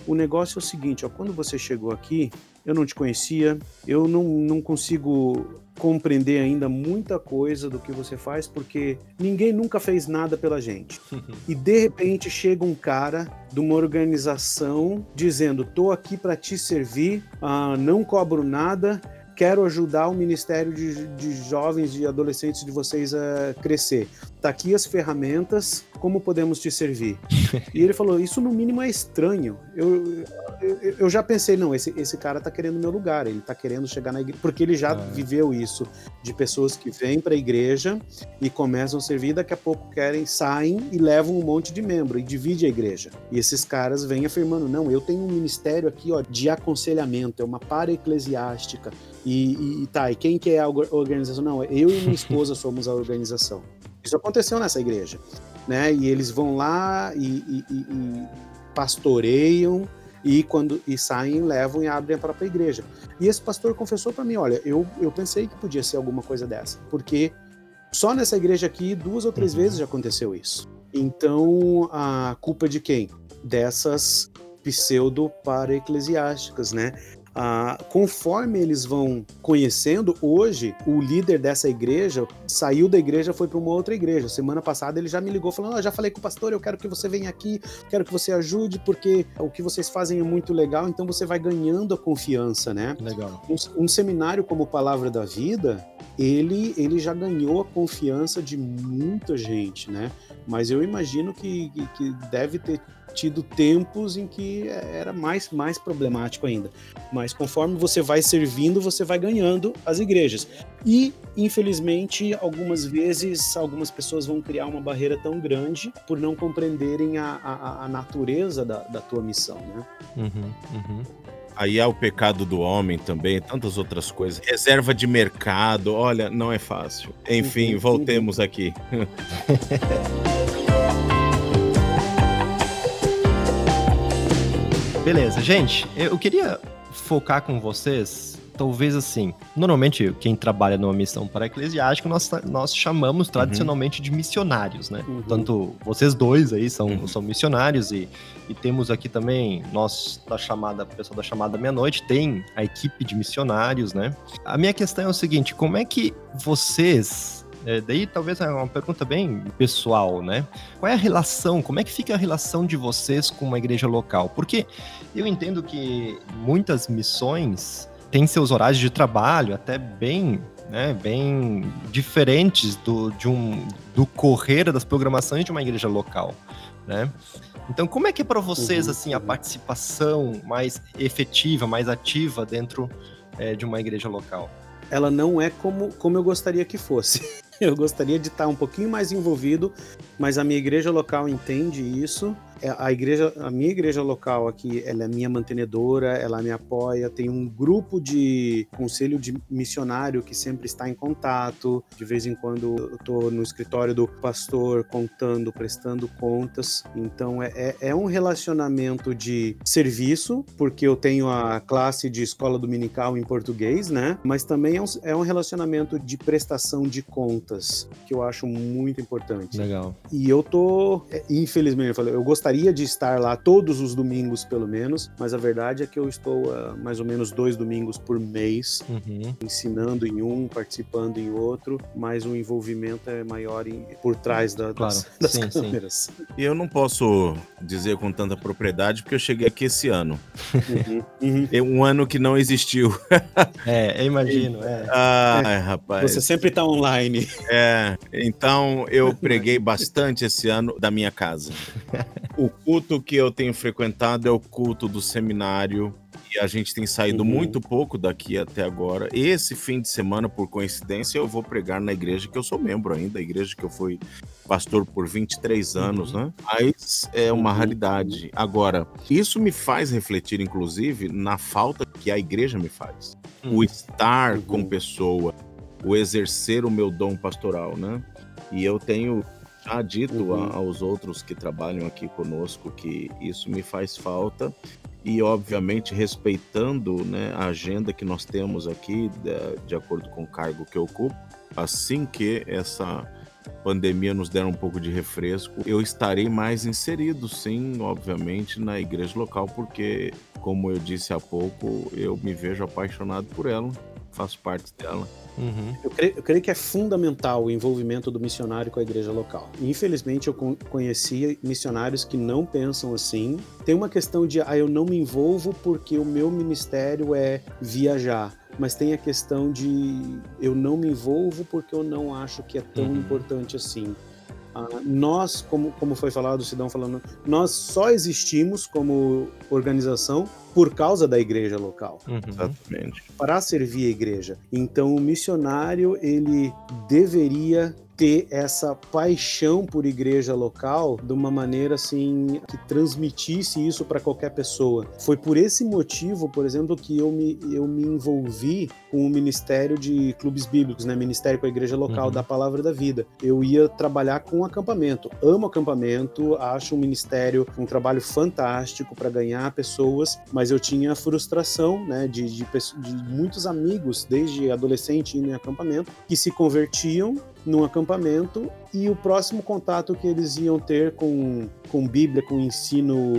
o negócio é o seguinte, ó, quando você chegou aqui, eu não te conhecia, eu não, não consigo compreender ainda muita coisa do que você faz, porque ninguém nunca fez nada pela gente. e de repente chega um cara de uma organização dizendo: tô aqui para te servir, ah, não cobro nada quero ajudar o Ministério de, de Jovens e Adolescentes de vocês a crescer. Tá aqui as ferramentas, como podemos te servir? e ele falou, isso no mínimo é estranho. Eu, eu, eu, já pensei, não, esse, esse cara tá querendo meu lugar, ele tá querendo chegar na igreja, porque ele já é. viveu isso, de pessoas que vêm para a igreja e começam a servir, daqui a pouco querem, saem e levam um monte de membro e divide a igreja. E esses caras vêm afirmando, não, eu tenho um ministério aqui, ó, de aconselhamento, é uma para-eclesiástica, e, e, tá, e quem que é a organização? Não, eu e minha esposa somos a organização. Isso aconteceu nessa igreja, né? E eles vão lá e, e, e pastoreiam e quando e saem, levam e abrem a própria igreja. E esse pastor confessou para mim, olha, eu, eu pensei que podia ser alguma coisa dessa, porque só nessa igreja aqui duas ou três uhum. vezes já aconteceu isso. Então a culpa é de quem? Dessas pseudo para eclesiásticas, né? Ah, conforme eles vão conhecendo, hoje o líder dessa igreja saiu da igreja, foi para uma outra igreja. Semana passada ele já me ligou falando: oh, já falei com o pastor, eu quero que você venha aqui, quero que você ajude, porque o que vocês fazem é muito legal. Então você vai ganhando a confiança, né? Legal. Um, um seminário como Palavra da Vida, ele, ele já ganhou a confiança de muita gente, né? Mas eu imagino que, que, que deve ter tido tempos em que era mais, mais problemático ainda. Mas conforme você vai servindo, você vai ganhando as igrejas. E, infelizmente, algumas vezes, algumas pessoas vão criar uma barreira tão grande por não compreenderem a, a, a natureza da, da tua missão, né? Uhum, uhum. Aí há o pecado do homem também, tantas outras coisas. Reserva de mercado, olha, não é fácil. Enfim, uhum, voltemos uhum. aqui. Beleza, gente, eu queria focar com vocês, talvez assim. Normalmente, quem trabalha numa missão para eclesiástica, nós, nós chamamos tradicionalmente uhum. de missionários, né? Uhum. Tanto vocês dois aí são, uhum. são missionários e, e temos aqui também, nós da chamada, pessoal da chamada meia-noite, tem a equipe de missionários, né? A minha questão é o seguinte: como é que vocês é, daí talvez é uma pergunta bem pessoal, né? Qual é a relação, como é que fica a relação de vocês com uma igreja local? Porque eu entendo que muitas missões têm seus horários de trabalho até bem né, bem diferentes do, de um, do correr das programações de uma igreja local, né? Então, como é que é para vocês uhum, assim a uhum. participação mais efetiva, mais ativa dentro é, de uma igreja local? Ela não é como, como eu gostaria que fosse. Eu gostaria de estar um pouquinho mais envolvido, mas a minha igreja local entende isso a igreja, a minha igreja local aqui, ela é minha mantenedora, ela me apoia, tem um grupo de conselho de missionário que sempre está em contato. De vez em quando eu tô no escritório do pastor contando, prestando contas. Então é, é, é um relacionamento de serviço, porque eu tenho a classe de escola dominical em português, né? Mas também é um, é um relacionamento de prestação de contas, que eu acho muito importante. Legal. E eu tô, é, infelizmente, eu, falei, eu gostaria gostaria de estar lá todos os domingos, pelo menos, mas a verdade é que eu estou uh, mais ou menos dois domingos por mês, uhum. ensinando em um, participando em outro, mas o envolvimento é maior em, por trás da, claro. das, das sim, câmeras. Sim. E eu não posso dizer com tanta propriedade, porque eu cheguei aqui esse ano. Uhum. Uhum. É um ano que não existiu. é, eu imagino. É. Ai, é. rapaz. Você sempre está online. É, então eu preguei bastante esse ano da minha casa. O culto que eu tenho frequentado é o culto do seminário. E a gente tem saído uhum. muito pouco daqui até agora. Esse fim de semana, por coincidência, eu vou pregar na igreja que eu sou membro ainda, a igreja que eu fui pastor por 23 anos, uhum. né? Mas é uma uhum. raridade. Agora, isso me faz refletir, inclusive, na falta que a igreja me faz. O uhum. estar com uhum. pessoa, o exercer o meu dom pastoral, né? E eu tenho já dito uhum. aos outros que trabalham aqui conosco que isso me faz falta e obviamente respeitando né, a agenda que nós temos aqui de, de acordo com o cargo que eu ocupo assim que essa pandemia nos der um pouco de refresco eu estarei mais inserido sim obviamente na igreja local porque como eu disse há pouco eu me vejo apaixonado por ela faço parte dela Uhum. Eu, creio, eu, creio, que é fundamental o envolvimento do missionário com a igreja local. Infelizmente, eu conheci missionários que não pensam assim. Tem uma questão de, ah, eu não me envolvo porque o meu ministério é viajar. Mas tem a questão de, eu não me envolvo porque eu não acho que é tão uhum. importante assim. Uh, nós, como, como foi falado, o Sidão falando, nós só existimos como organização por causa da igreja local. Uhum. Exatamente. Para servir a igreja. Então, o missionário, ele deveria ter essa paixão por igreja local de uma maneira assim que transmitisse isso para qualquer pessoa. Foi por esse motivo, por exemplo, que eu me, eu me envolvi com o Ministério de Clubes Bíblicos, né? Ministério com a Igreja Local uhum. da Palavra da Vida. Eu ia trabalhar com acampamento. Amo acampamento, acho um ministério um trabalho fantástico para ganhar pessoas, mas eu tinha frustração, né, de, de, de muitos amigos desde adolescente indo em acampamento que se convertiam num acampamento e o próximo contato que eles iam ter com com Bíblia, com ensino,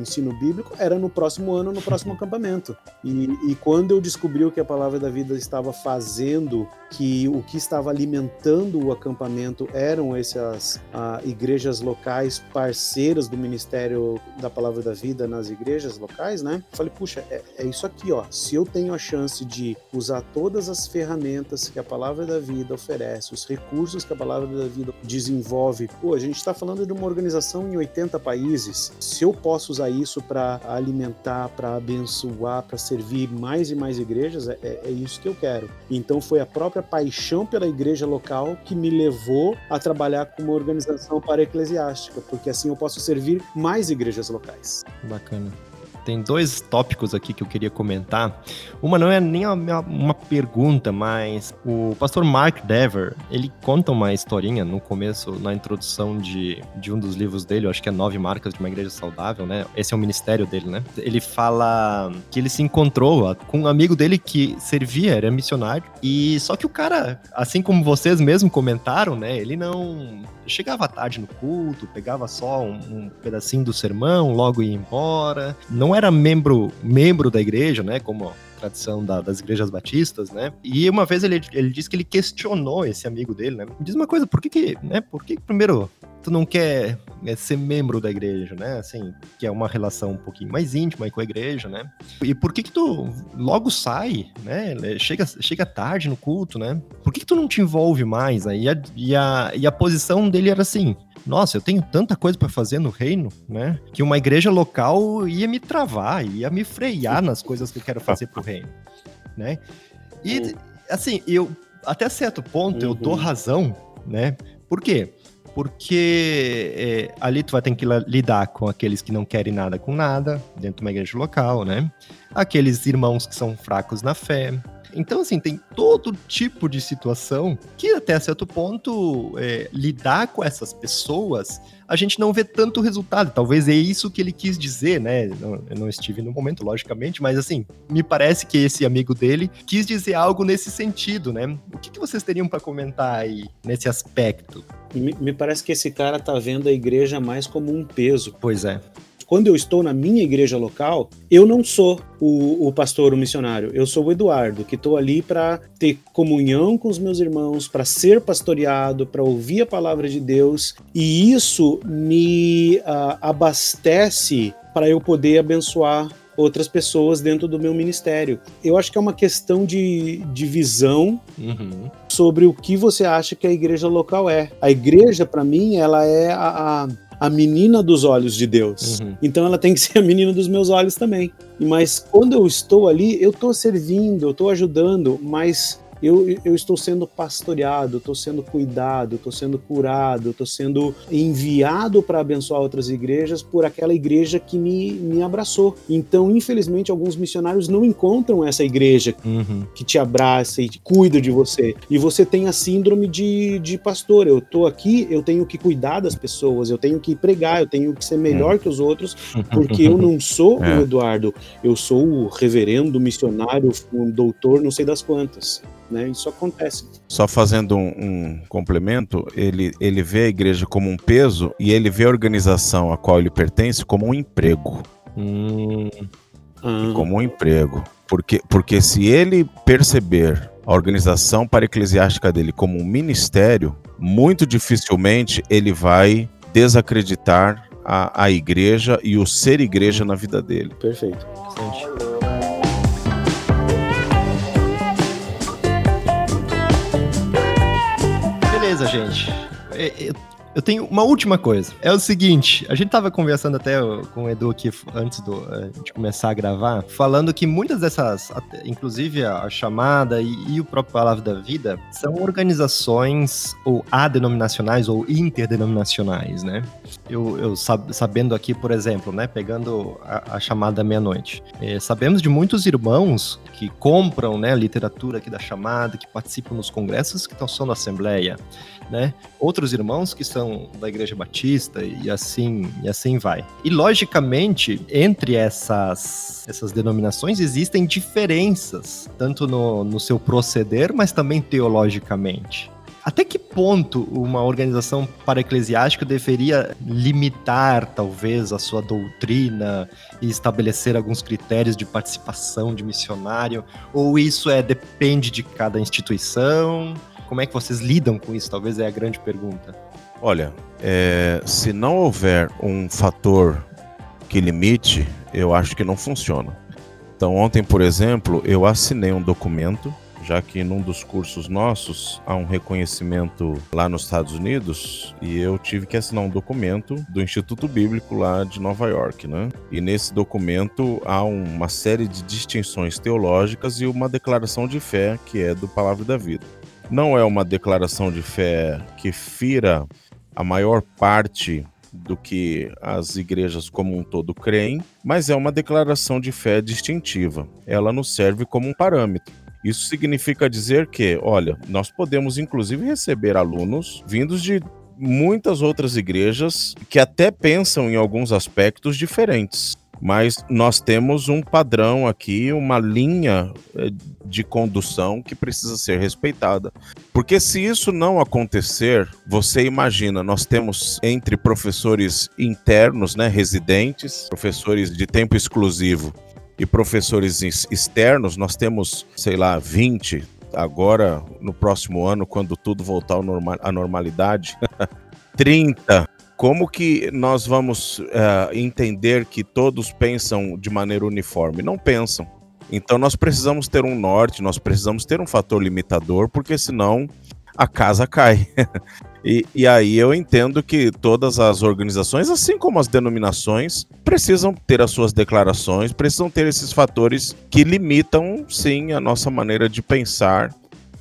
ensino bíblico, era no próximo ano, no próximo acampamento. E, e quando eu descobri o que a Palavra da Vida estava fazendo, que o que estava alimentando o acampamento eram essas ah, igrejas locais parceiras do Ministério da Palavra da Vida nas igrejas locais, né? Falei, puxa, é, é isso aqui, ó. Se eu tenho a chance de usar todas as ferramentas que a Palavra da Vida oferece, os recursos que a Palavra da Vida desenvolve, pô, a gente está falando de uma organização em 80 países. Se eu posso usar isso para alimentar, para abençoar, para servir mais e mais igrejas, é, é, é isso que eu quero. Então foi a própria paixão pela igreja local que me levou a trabalhar com uma organização para eclesiástica, porque assim eu posso servir mais igrejas locais. Bacana tem dois tópicos aqui que eu queria comentar. Uma não é nem uma, uma pergunta, mas o pastor Mark Dever, ele conta uma historinha no começo, na introdução de, de um dos livros dele, eu acho que é Nove Marcas de uma Igreja Saudável, né? Esse é o ministério dele, né? Ele fala que ele se encontrou com um amigo dele que servia, era missionário, e só que o cara, assim como vocês mesmo comentaram, né? Ele não chegava tarde no culto, pegava só um, um pedacinho do sermão, logo ia embora. Não era membro, membro da igreja, né? Como tradição da, das igrejas batistas, né? E uma vez ele, ele disse que ele questionou esse amigo dele, né? Diz uma coisa, por que que, né? Por que primeiro tu não quer é, ser membro da igreja, né? Assim, que é uma relação um pouquinho mais íntima com a igreja, né? E por que que tu logo sai, né? Chega, chega tarde no culto, né? Por que que tu não te envolve mais? Aí? E, a, e, a, e a posição dele era assim, nossa, eu tenho tanta coisa para fazer no reino, né? Que uma igreja local ia me travar, ia me frear nas coisas que eu quero fazer pro reino, né? E assim, eu até certo ponto uhum. eu dou uhum. razão, né? Por quê? Porque é, ali tu vai ter que lidar com aqueles que não querem nada com nada, dentro de uma igreja local, né? Aqueles irmãos que são fracos na fé, então, assim, tem todo tipo de situação que, até certo ponto, é, lidar com essas pessoas, a gente não vê tanto resultado. Talvez é isso que ele quis dizer, né? Eu não estive no momento, logicamente, mas, assim, me parece que esse amigo dele quis dizer algo nesse sentido, né? O que, que vocês teriam para comentar aí nesse aspecto? Me, me parece que esse cara tá vendo a igreja mais como um peso. Pois é quando eu estou na minha igreja local, eu não sou o, o pastor, o missionário, eu sou o Eduardo, que estou ali para ter comunhão com os meus irmãos, para ser pastoreado, para ouvir a palavra de Deus, e isso me uh, abastece para eu poder abençoar outras pessoas dentro do meu ministério. Eu acho que é uma questão de, de visão uhum. sobre o que você acha que a igreja local é. A igreja, para mim, ela é a, a a menina dos olhos de Deus. Uhum. Então ela tem que ser a menina dos meus olhos também. Mas quando eu estou ali, eu estou servindo, eu estou ajudando, mas eu, eu estou sendo pastoreado, estou sendo cuidado, estou sendo curado, estou sendo enviado para abençoar outras igrejas por aquela igreja que me, me abraçou. Então, infelizmente, alguns missionários não encontram essa igreja uhum. que te abraça e cuida de você. E você tem a síndrome de, de pastor. Eu estou aqui, eu tenho que cuidar das pessoas, eu tenho que pregar, eu tenho que ser melhor é. que os outros, porque eu não sou é. o Eduardo, eu sou o reverendo, missionário, um doutor, não sei das quantas. Né? Isso acontece. Só fazendo um, um, complemento, ele, ele vê a igreja como um peso e ele vê a organização a qual ele pertence como um emprego. Hum. Ah. Como um emprego. Porque, porque se ele perceber a organização para eclesiástica dele como um ministério, muito dificilmente ele vai desacreditar a, a igreja e o ser igreja na vida dele. Perfeito. Beleza, gente. É, é, eu tenho uma última coisa. É o seguinte, a gente tava conversando até com o Edu aqui antes do, de começar a gravar, falando que muitas dessas, inclusive a, chamada e, e, o próprio Palavra da Vida, são organizações ou adenominacionais ou interdenominacionais, né? Eu, eu sab, sabendo aqui, por exemplo, né, pegando a, a chamada meia-noite, é, sabemos de muitos irmãos que compram, né, literatura aqui da chamada, que participam nos congressos que estão na Assembleia, né? Outros irmãos que são da Igreja Batista e assim e assim vai. E logicamente, entre essas essas denominações existem diferenças, tanto no, no seu proceder, mas também teologicamente. Até que ponto uma organização para-eclesiástica deveria limitar, talvez, a sua doutrina e estabelecer alguns critérios de participação de missionário? Ou isso é depende de cada instituição? Como é que vocês lidam com isso? Talvez é a grande pergunta. Olha, é, se não houver um fator que limite, eu acho que não funciona. Então, ontem, por exemplo, eu assinei um documento já que num dos cursos nossos há um reconhecimento lá nos Estados Unidos e eu tive que assinar um documento do Instituto Bíblico lá de Nova York, né? E nesse documento há uma série de distinções teológicas e uma declaração de fé que é do Palavra da Vida. Não é uma declaração de fé que fira a maior parte do que as igrejas como um todo creem, mas é uma declaração de fé distintiva. Ela nos serve como um parâmetro. Isso significa dizer que, olha, nós podemos inclusive receber alunos vindos de muitas outras igrejas que até pensam em alguns aspectos diferentes. Mas nós temos um padrão aqui, uma linha eh, de condução que precisa ser respeitada. Porque se isso não acontecer, você imagina, nós temos entre professores internos, né, residentes, professores de tempo exclusivo e professores externos, nós temos, sei lá, 20 agora no próximo ano, quando tudo voltar à normalidade, 30. Como que nós vamos uh, entender que todos pensam de maneira uniforme? Não pensam. Então nós precisamos ter um norte, nós precisamos ter um fator limitador, porque senão a casa cai. E, e, aí eu entendo que todas as organizações, assim como as denominações, precisam ter as suas declarações, precisam ter esses fatores que limitam, sim, a nossa maneira de pensar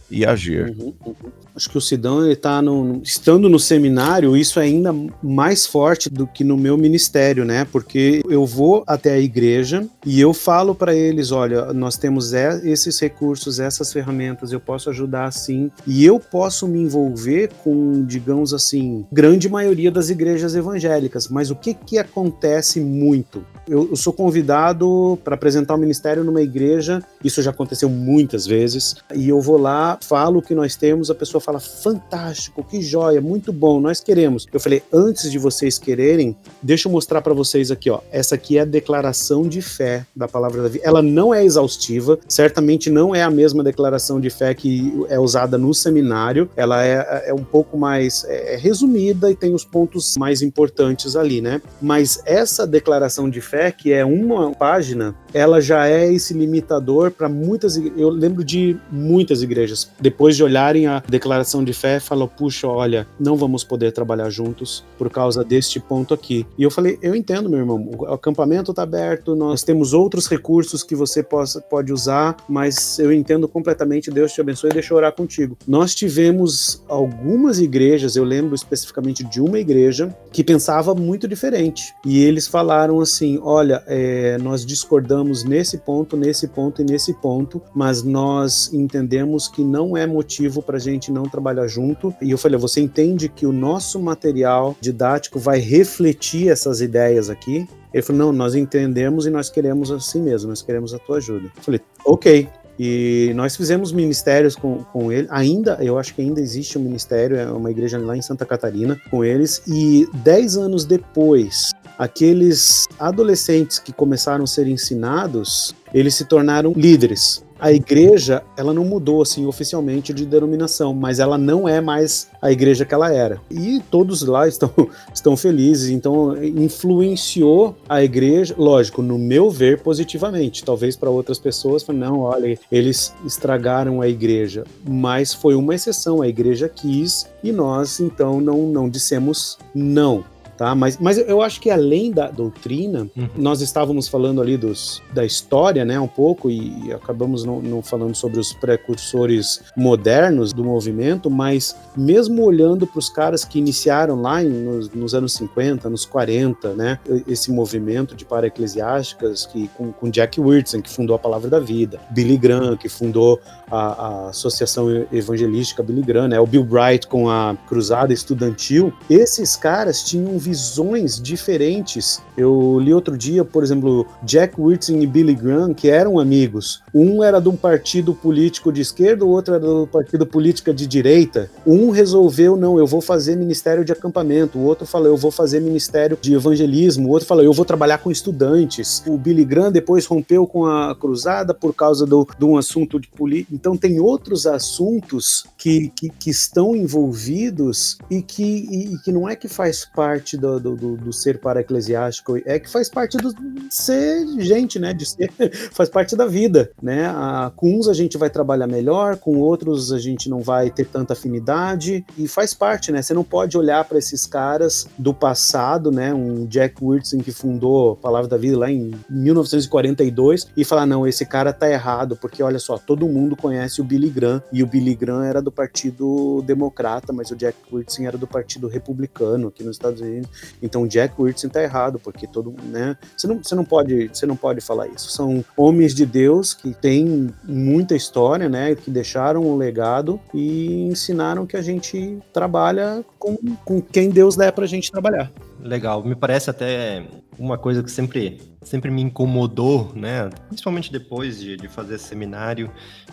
e agir. Uhum, uhum. Acho que o Sidão ele tá no, estando no seminário, isso é ainda mais forte do que no meu ministério, né? Porque eu vou até a igreja e eu falo para eles, olha, nós temos esses recursos, essas ferramentas, eu posso ajudar assim, e eu posso me envolver com, digamos assim, grande maioria das igrejas evangélicas. Mas o que que acontece muito? Eu, eu sou convidado para apresentar o ministério numa igreja, isso já aconteceu muitas vezes, e eu vou lá, falo o que nós temos, a pessoa fala: fantástico, que joia, muito bom, nós queremos. Eu falei: antes de vocês quererem, deixa eu mostrar para vocês aqui, ó. Essa aqui é a declaração de fé da palavra da vida. Ela não é exaustiva, certamente não é a mesma declaração de fé que é usada no seminário. Ela é, é um pouco mais é, é resumida e tem os pontos mais importantes ali, né? Mas essa declaração de fé que é uma página, ela já é esse limitador para muitas. Eu lembro de muitas igrejas, depois de olharem a declaração de fé, falam: puxa, olha, não vamos poder trabalhar juntos por causa deste ponto aqui. E eu falei: eu entendo, meu irmão, o acampamento está aberto, nós temos outros recursos que você possa, pode usar, mas eu entendo completamente. Deus te abençoe e deixa eu orar contigo. Nós tivemos algumas igrejas, eu lembro especificamente de uma igreja, que pensava muito diferente. E eles falaram assim: olha, é, nós discordamos nesse ponto, nesse ponto e nesse ponto, mas nós entendemos que não é motivo para a gente não trabalhar junto. E eu falei, você entende que o nosso material didático vai refletir essas ideias aqui? Ele falou, não, nós entendemos e nós queremos assim mesmo, nós queremos a tua ajuda. Eu falei, ok, e nós fizemos ministérios com, com ele. Ainda, eu acho que ainda existe um ministério, é uma igreja lá em Santa Catarina, com eles. E dez anos depois, aqueles adolescentes que começaram a ser ensinados, eles se tornaram líderes. A igreja, ela não mudou assim oficialmente de denominação, mas ela não é mais a igreja que ela era. E todos lá estão, estão felizes, então influenciou a igreja, lógico, no meu ver, positivamente. Talvez para outras pessoas, não, olha, eles estragaram a igreja, mas foi uma exceção, a igreja quis e nós então não, não dissemos não tá? Mas, mas eu acho que além da doutrina, uhum. nós estávamos falando ali dos, da história, né, um pouco, e, e acabamos não, não, falando sobre os precursores modernos do movimento, mas mesmo olhando para os caras que iniciaram lá em, nos, nos, anos 50, nos 40, né, esse movimento de para-eclesiásticas que, com, com Jack Whitson, que fundou a Palavra da Vida, Billy Graham, que fundou a, a Associação Evangelística Billy Graham, né, o Bill Bright com a Cruzada Estudantil, esses caras tinham visões diferentes. Eu li outro dia, por exemplo, Jack Whitson e Billy Graham, que eram amigos. Um era de um partido político de esquerda, o outro era do partido político de direita. Um resolveu, não, eu vou fazer ministério de acampamento. O outro falou, eu vou fazer ministério de evangelismo. O outro falou, eu vou trabalhar com estudantes. O Billy Graham depois rompeu com a cruzada por causa do, de um assunto de política. Então, tem outros assuntos que, que, que estão envolvidos e que, e, e, que não é que faz parte do, do, do, do ser para-eclesiástico, é que faz parte do ser gente, né? De ser, faz parte da vida, né? A, com uns a gente vai trabalhar melhor, com outros a gente não vai ter tanta afinidade e faz parte, né? Você não pode olhar para esses caras do passado, né? Um Jack Whitson que fundou a Palavra da Vida lá em 1942 e falar não, esse cara tá errado porque olha só, todo mundo conhece o Billy Graham e o Billy Graham era do Partido Democrata, mas o Jack Whitson era do Partido Republicano aqui nos Estados Unidos. Então o Jack Whitson tá errado porque todo, né? Você não, você não pode, você não pode falar isso. São homens de Deus que têm muita história, né? Que deixaram um legado e ensinaram que a gente trabalha com, com quem Deus der pra gente trabalhar. Legal, me parece até uma coisa que sempre, sempre me incomodou, né? Principalmente depois de, de fazer seminário,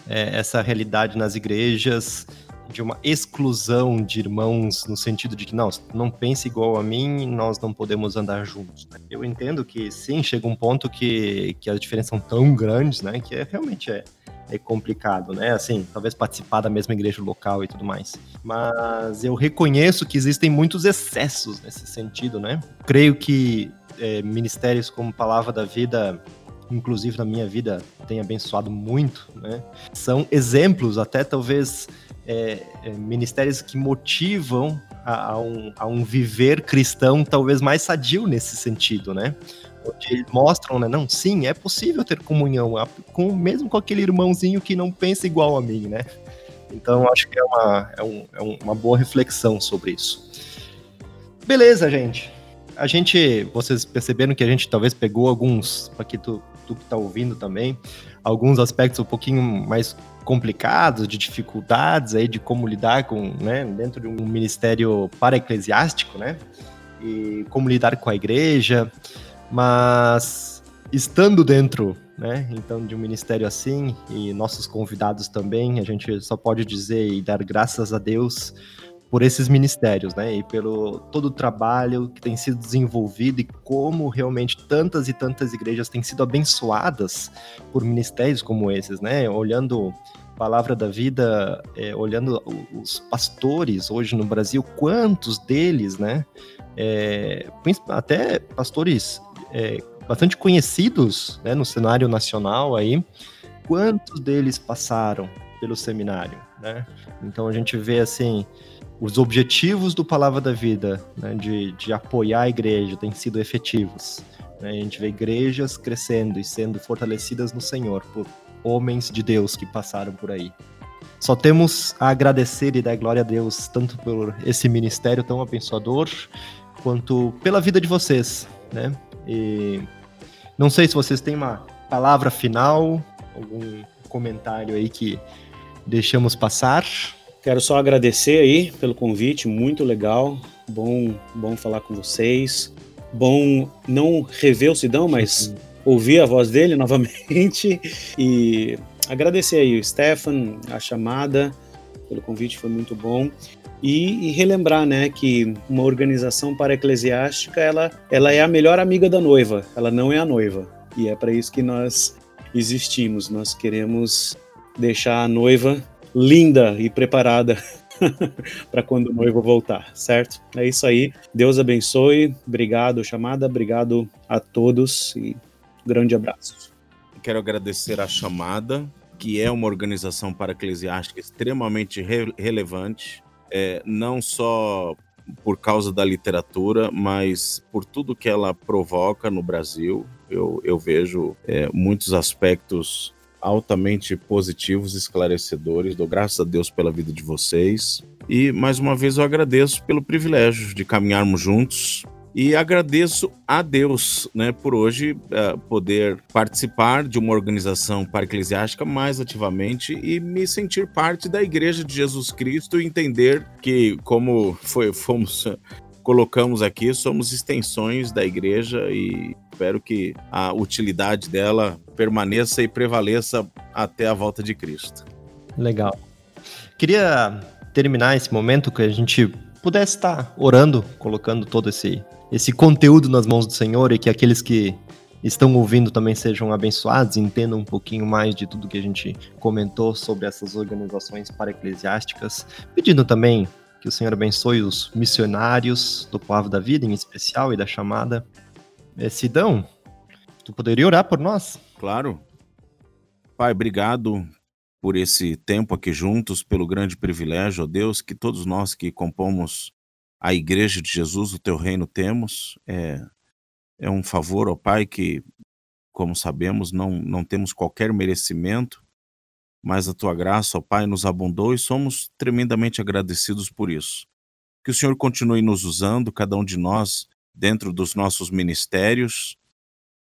é, essa realidade nas igrejas de uma exclusão de irmãos no sentido de que não, não pense igual a mim, nós não podemos andar juntos. Né? Eu entendo que sim, chega um ponto que, que as diferenças são tão grandes, né, que é, realmente é, é complicado, né? Assim, talvez participar da mesma igreja local e tudo mais. Mas eu reconheço que existem muitos excessos nesse sentido, né? Creio que é, ministérios como Palavra da Vida inclusive na minha vida tem abençoado muito, né? São exemplos, até talvez é, é, ministérios que motivam a, a, um, a, um, viver cristão talvez mais sadio nesse sentido, né? Onde eles mostram, né? Não, sim, é possível ter comunhão, com, mesmo com aquele irmãozinho que não pensa igual a mim, né? Então, acho que é uma, é, um, é uma boa reflexão sobre isso. Beleza, gente. A gente, vocês perceberam que a gente talvez pegou alguns, aqui tu, tu que tá ouvindo também, alguns aspectos um pouquinho mais complicados, de dificuldades aí de como lidar com, né, dentro de um ministério para-eclesiástico, né, e como lidar com a igreja, mas estando dentro, né, então de um ministério assim, e nossos convidados também, a gente só pode dizer e dar graças a Deus por esses ministérios, né? E pelo todo o trabalho que tem sido desenvolvido e como realmente tantas e tantas igrejas têm sido abençoadas por ministérios como esses, né? Olhando Palavra da Vida, é, olhando os pastores hoje no Brasil, quantos deles, né? É, até pastores é, bastante conhecidos né, no cenário nacional aí, quantos deles passaram pelo seminário, né? Então a gente vê assim os objetivos do Palavra da Vida, né, de, de apoiar a igreja, têm sido efetivos. Né? A gente vê igrejas crescendo e sendo fortalecidas no Senhor por homens de Deus que passaram por aí. Só temos a agradecer e dar glória a Deus tanto por esse ministério tão abençoador quanto pela vida de vocês, né? E não sei se vocês têm uma palavra final, algum comentário aí que deixamos passar. Quero só agradecer aí pelo convite, muito legal, bom, bom falar com vocês, bom não rever o Sidão, mas ouvir a voz dele novamente e agradecer aí o Stefan, a chamada, pelo convite foi muito bom. E, e, relembrar, né, que uma organização para eclesiástica, ela, ela é a melhor amiga da noiva, ela não é a noiva. E é para isso que nós existimos. Nós queremos deixar a noiva linda e preparada para quando o noivo voltar, certo? É isso aí. Deus abençoe. Obrigado, chamada. Obrigado a todos e grande abraço. Quero agradecer a chamada, que é uma organização para eclesiástica extremamente re relevante, é, não só por causa da literatura, mas por tudo que ela provoca no Brasil. Eu, eu vejo é, muitos aspectos altamente positivos, esclarecedores. Dou graças a Deus pela vida de vocês. E mais uma vez eu agradeço pelo privilégio de caminharmos juntos. E agradeço a Deus, né, por hoje uh, poder participar de uma organização para-eclesiástica mais ativamente e me sentir parte da Igreja de Jesus Cristo e entender que, como foi, fomos colocamos aqui somos extensões da igreja e espero que a utilidade dela permaneça e prevaleça até a volta de Cristo. Legal. Queria terminar esse momento que a gente pudesse estar orando, colocando todo esse, esse conteúdo nas mãos do Senhor e que aqueles que estão ouvindo também sejam abençoados, entendam um pouquinho mais de tudo que a gente comentou sobre essas organizações para-eclesiásticas, pedindo também que o Senhor abençoe os missionários do Povo da Vida, em especial, e da chamada. É, Sidão, tu poderia orar por nós? Claro. Pai, obrigado por esse tempo aqui juntos, pelo grande privilégio, ó Deus, que todos nós que compomos a Igreja de Jesus, o Teu Reino, temos. É, é um favor, ó Pai, que, como sabemos, não, não temos qualquer merecimento, mas a Tua graça, ó Pai, nos abundou e somos tremendamente agradecidos por isso. Que o Senhor continue nos usando, cada um de nós, dentro dos nossos ministérios,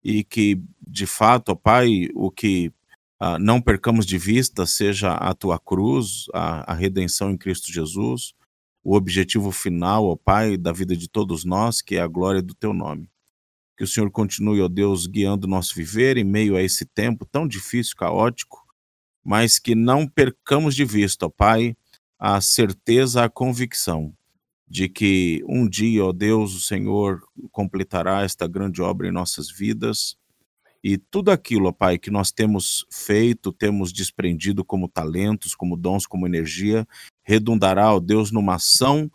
e que, de fato, ó Pai, o que Uh, não percamos de vista, seja a tua cruz, a, a, redenção em Cristo Jesus, o objetivo final, ó Pai, da vida de todos nós, que é a glória do teu nome. Que o Senhor continue, ó Deus, guiando o nosso viver em meio a esse tempo tão difícil, caótico, mas que não percamos de vista, ó Pai, a certeza, a convicção de que um dia, ó Deus, o Senhor completará esta grande obra em nossas vidas e tudo aquilo, ó Pai, que nós temos feito, temos desprendido como talentos, como dons, como energia, redundará, ó Deus, numa ação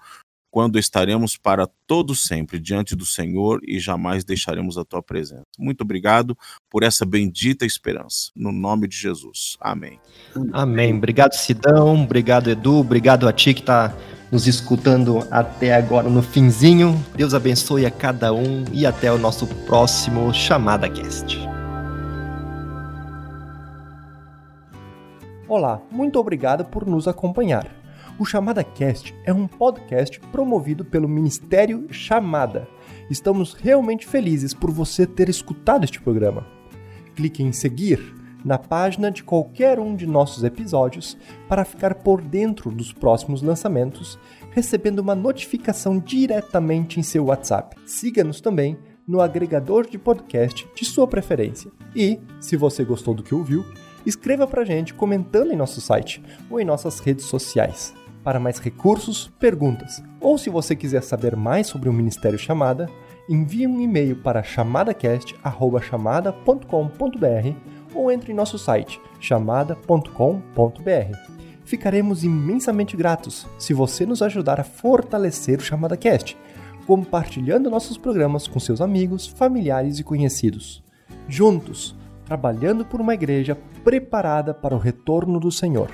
quando estaremos para todo sempre diante do Senhor e jamais deixaremos a tua presença. Muito obrigado por essa bendita esperança. No nome de Jesus. Amém. Amém. Obrigado, Sidão. Obrigado, Edu. Obrigado a ti que está nos escutando até agora no finzinho. Deus abençoe a cada um e até o nosso próximo Chamada Cast. Olá, muito obrigado por nos acompanhar. O Chamada Cast é um podcast promovido pelo Ministério Chamada. Estamos realmente felizes por você ter escutado este programa. Clique em seguir na página de qualquer um de nossos episódios para ficar por dentro dos próximos lançamentos, recebendo uma notificação diretamente em seu WhatsApp. Siga-nos também no agregador de podcast de sua preferência. E, se você gostou do que ouviu, escreva para gente comentando em nosso site ou em nossas redes sociais. Para mais recursos, perguntas, ou se você quiser saber mais sobre o Ministério Chamada, envie um e-mail para chamadacast.chamada.com.br ou entre em nosso site chamada.com.br. Ficaremos imensamente gratos se você nos ajudar a fortalecer o Chamada Cast, compartilhando nossos programas com seus amigos, familiares e conhecidos. Juntos, trabalhando por uma igreja preparada para o retorno do Senhor.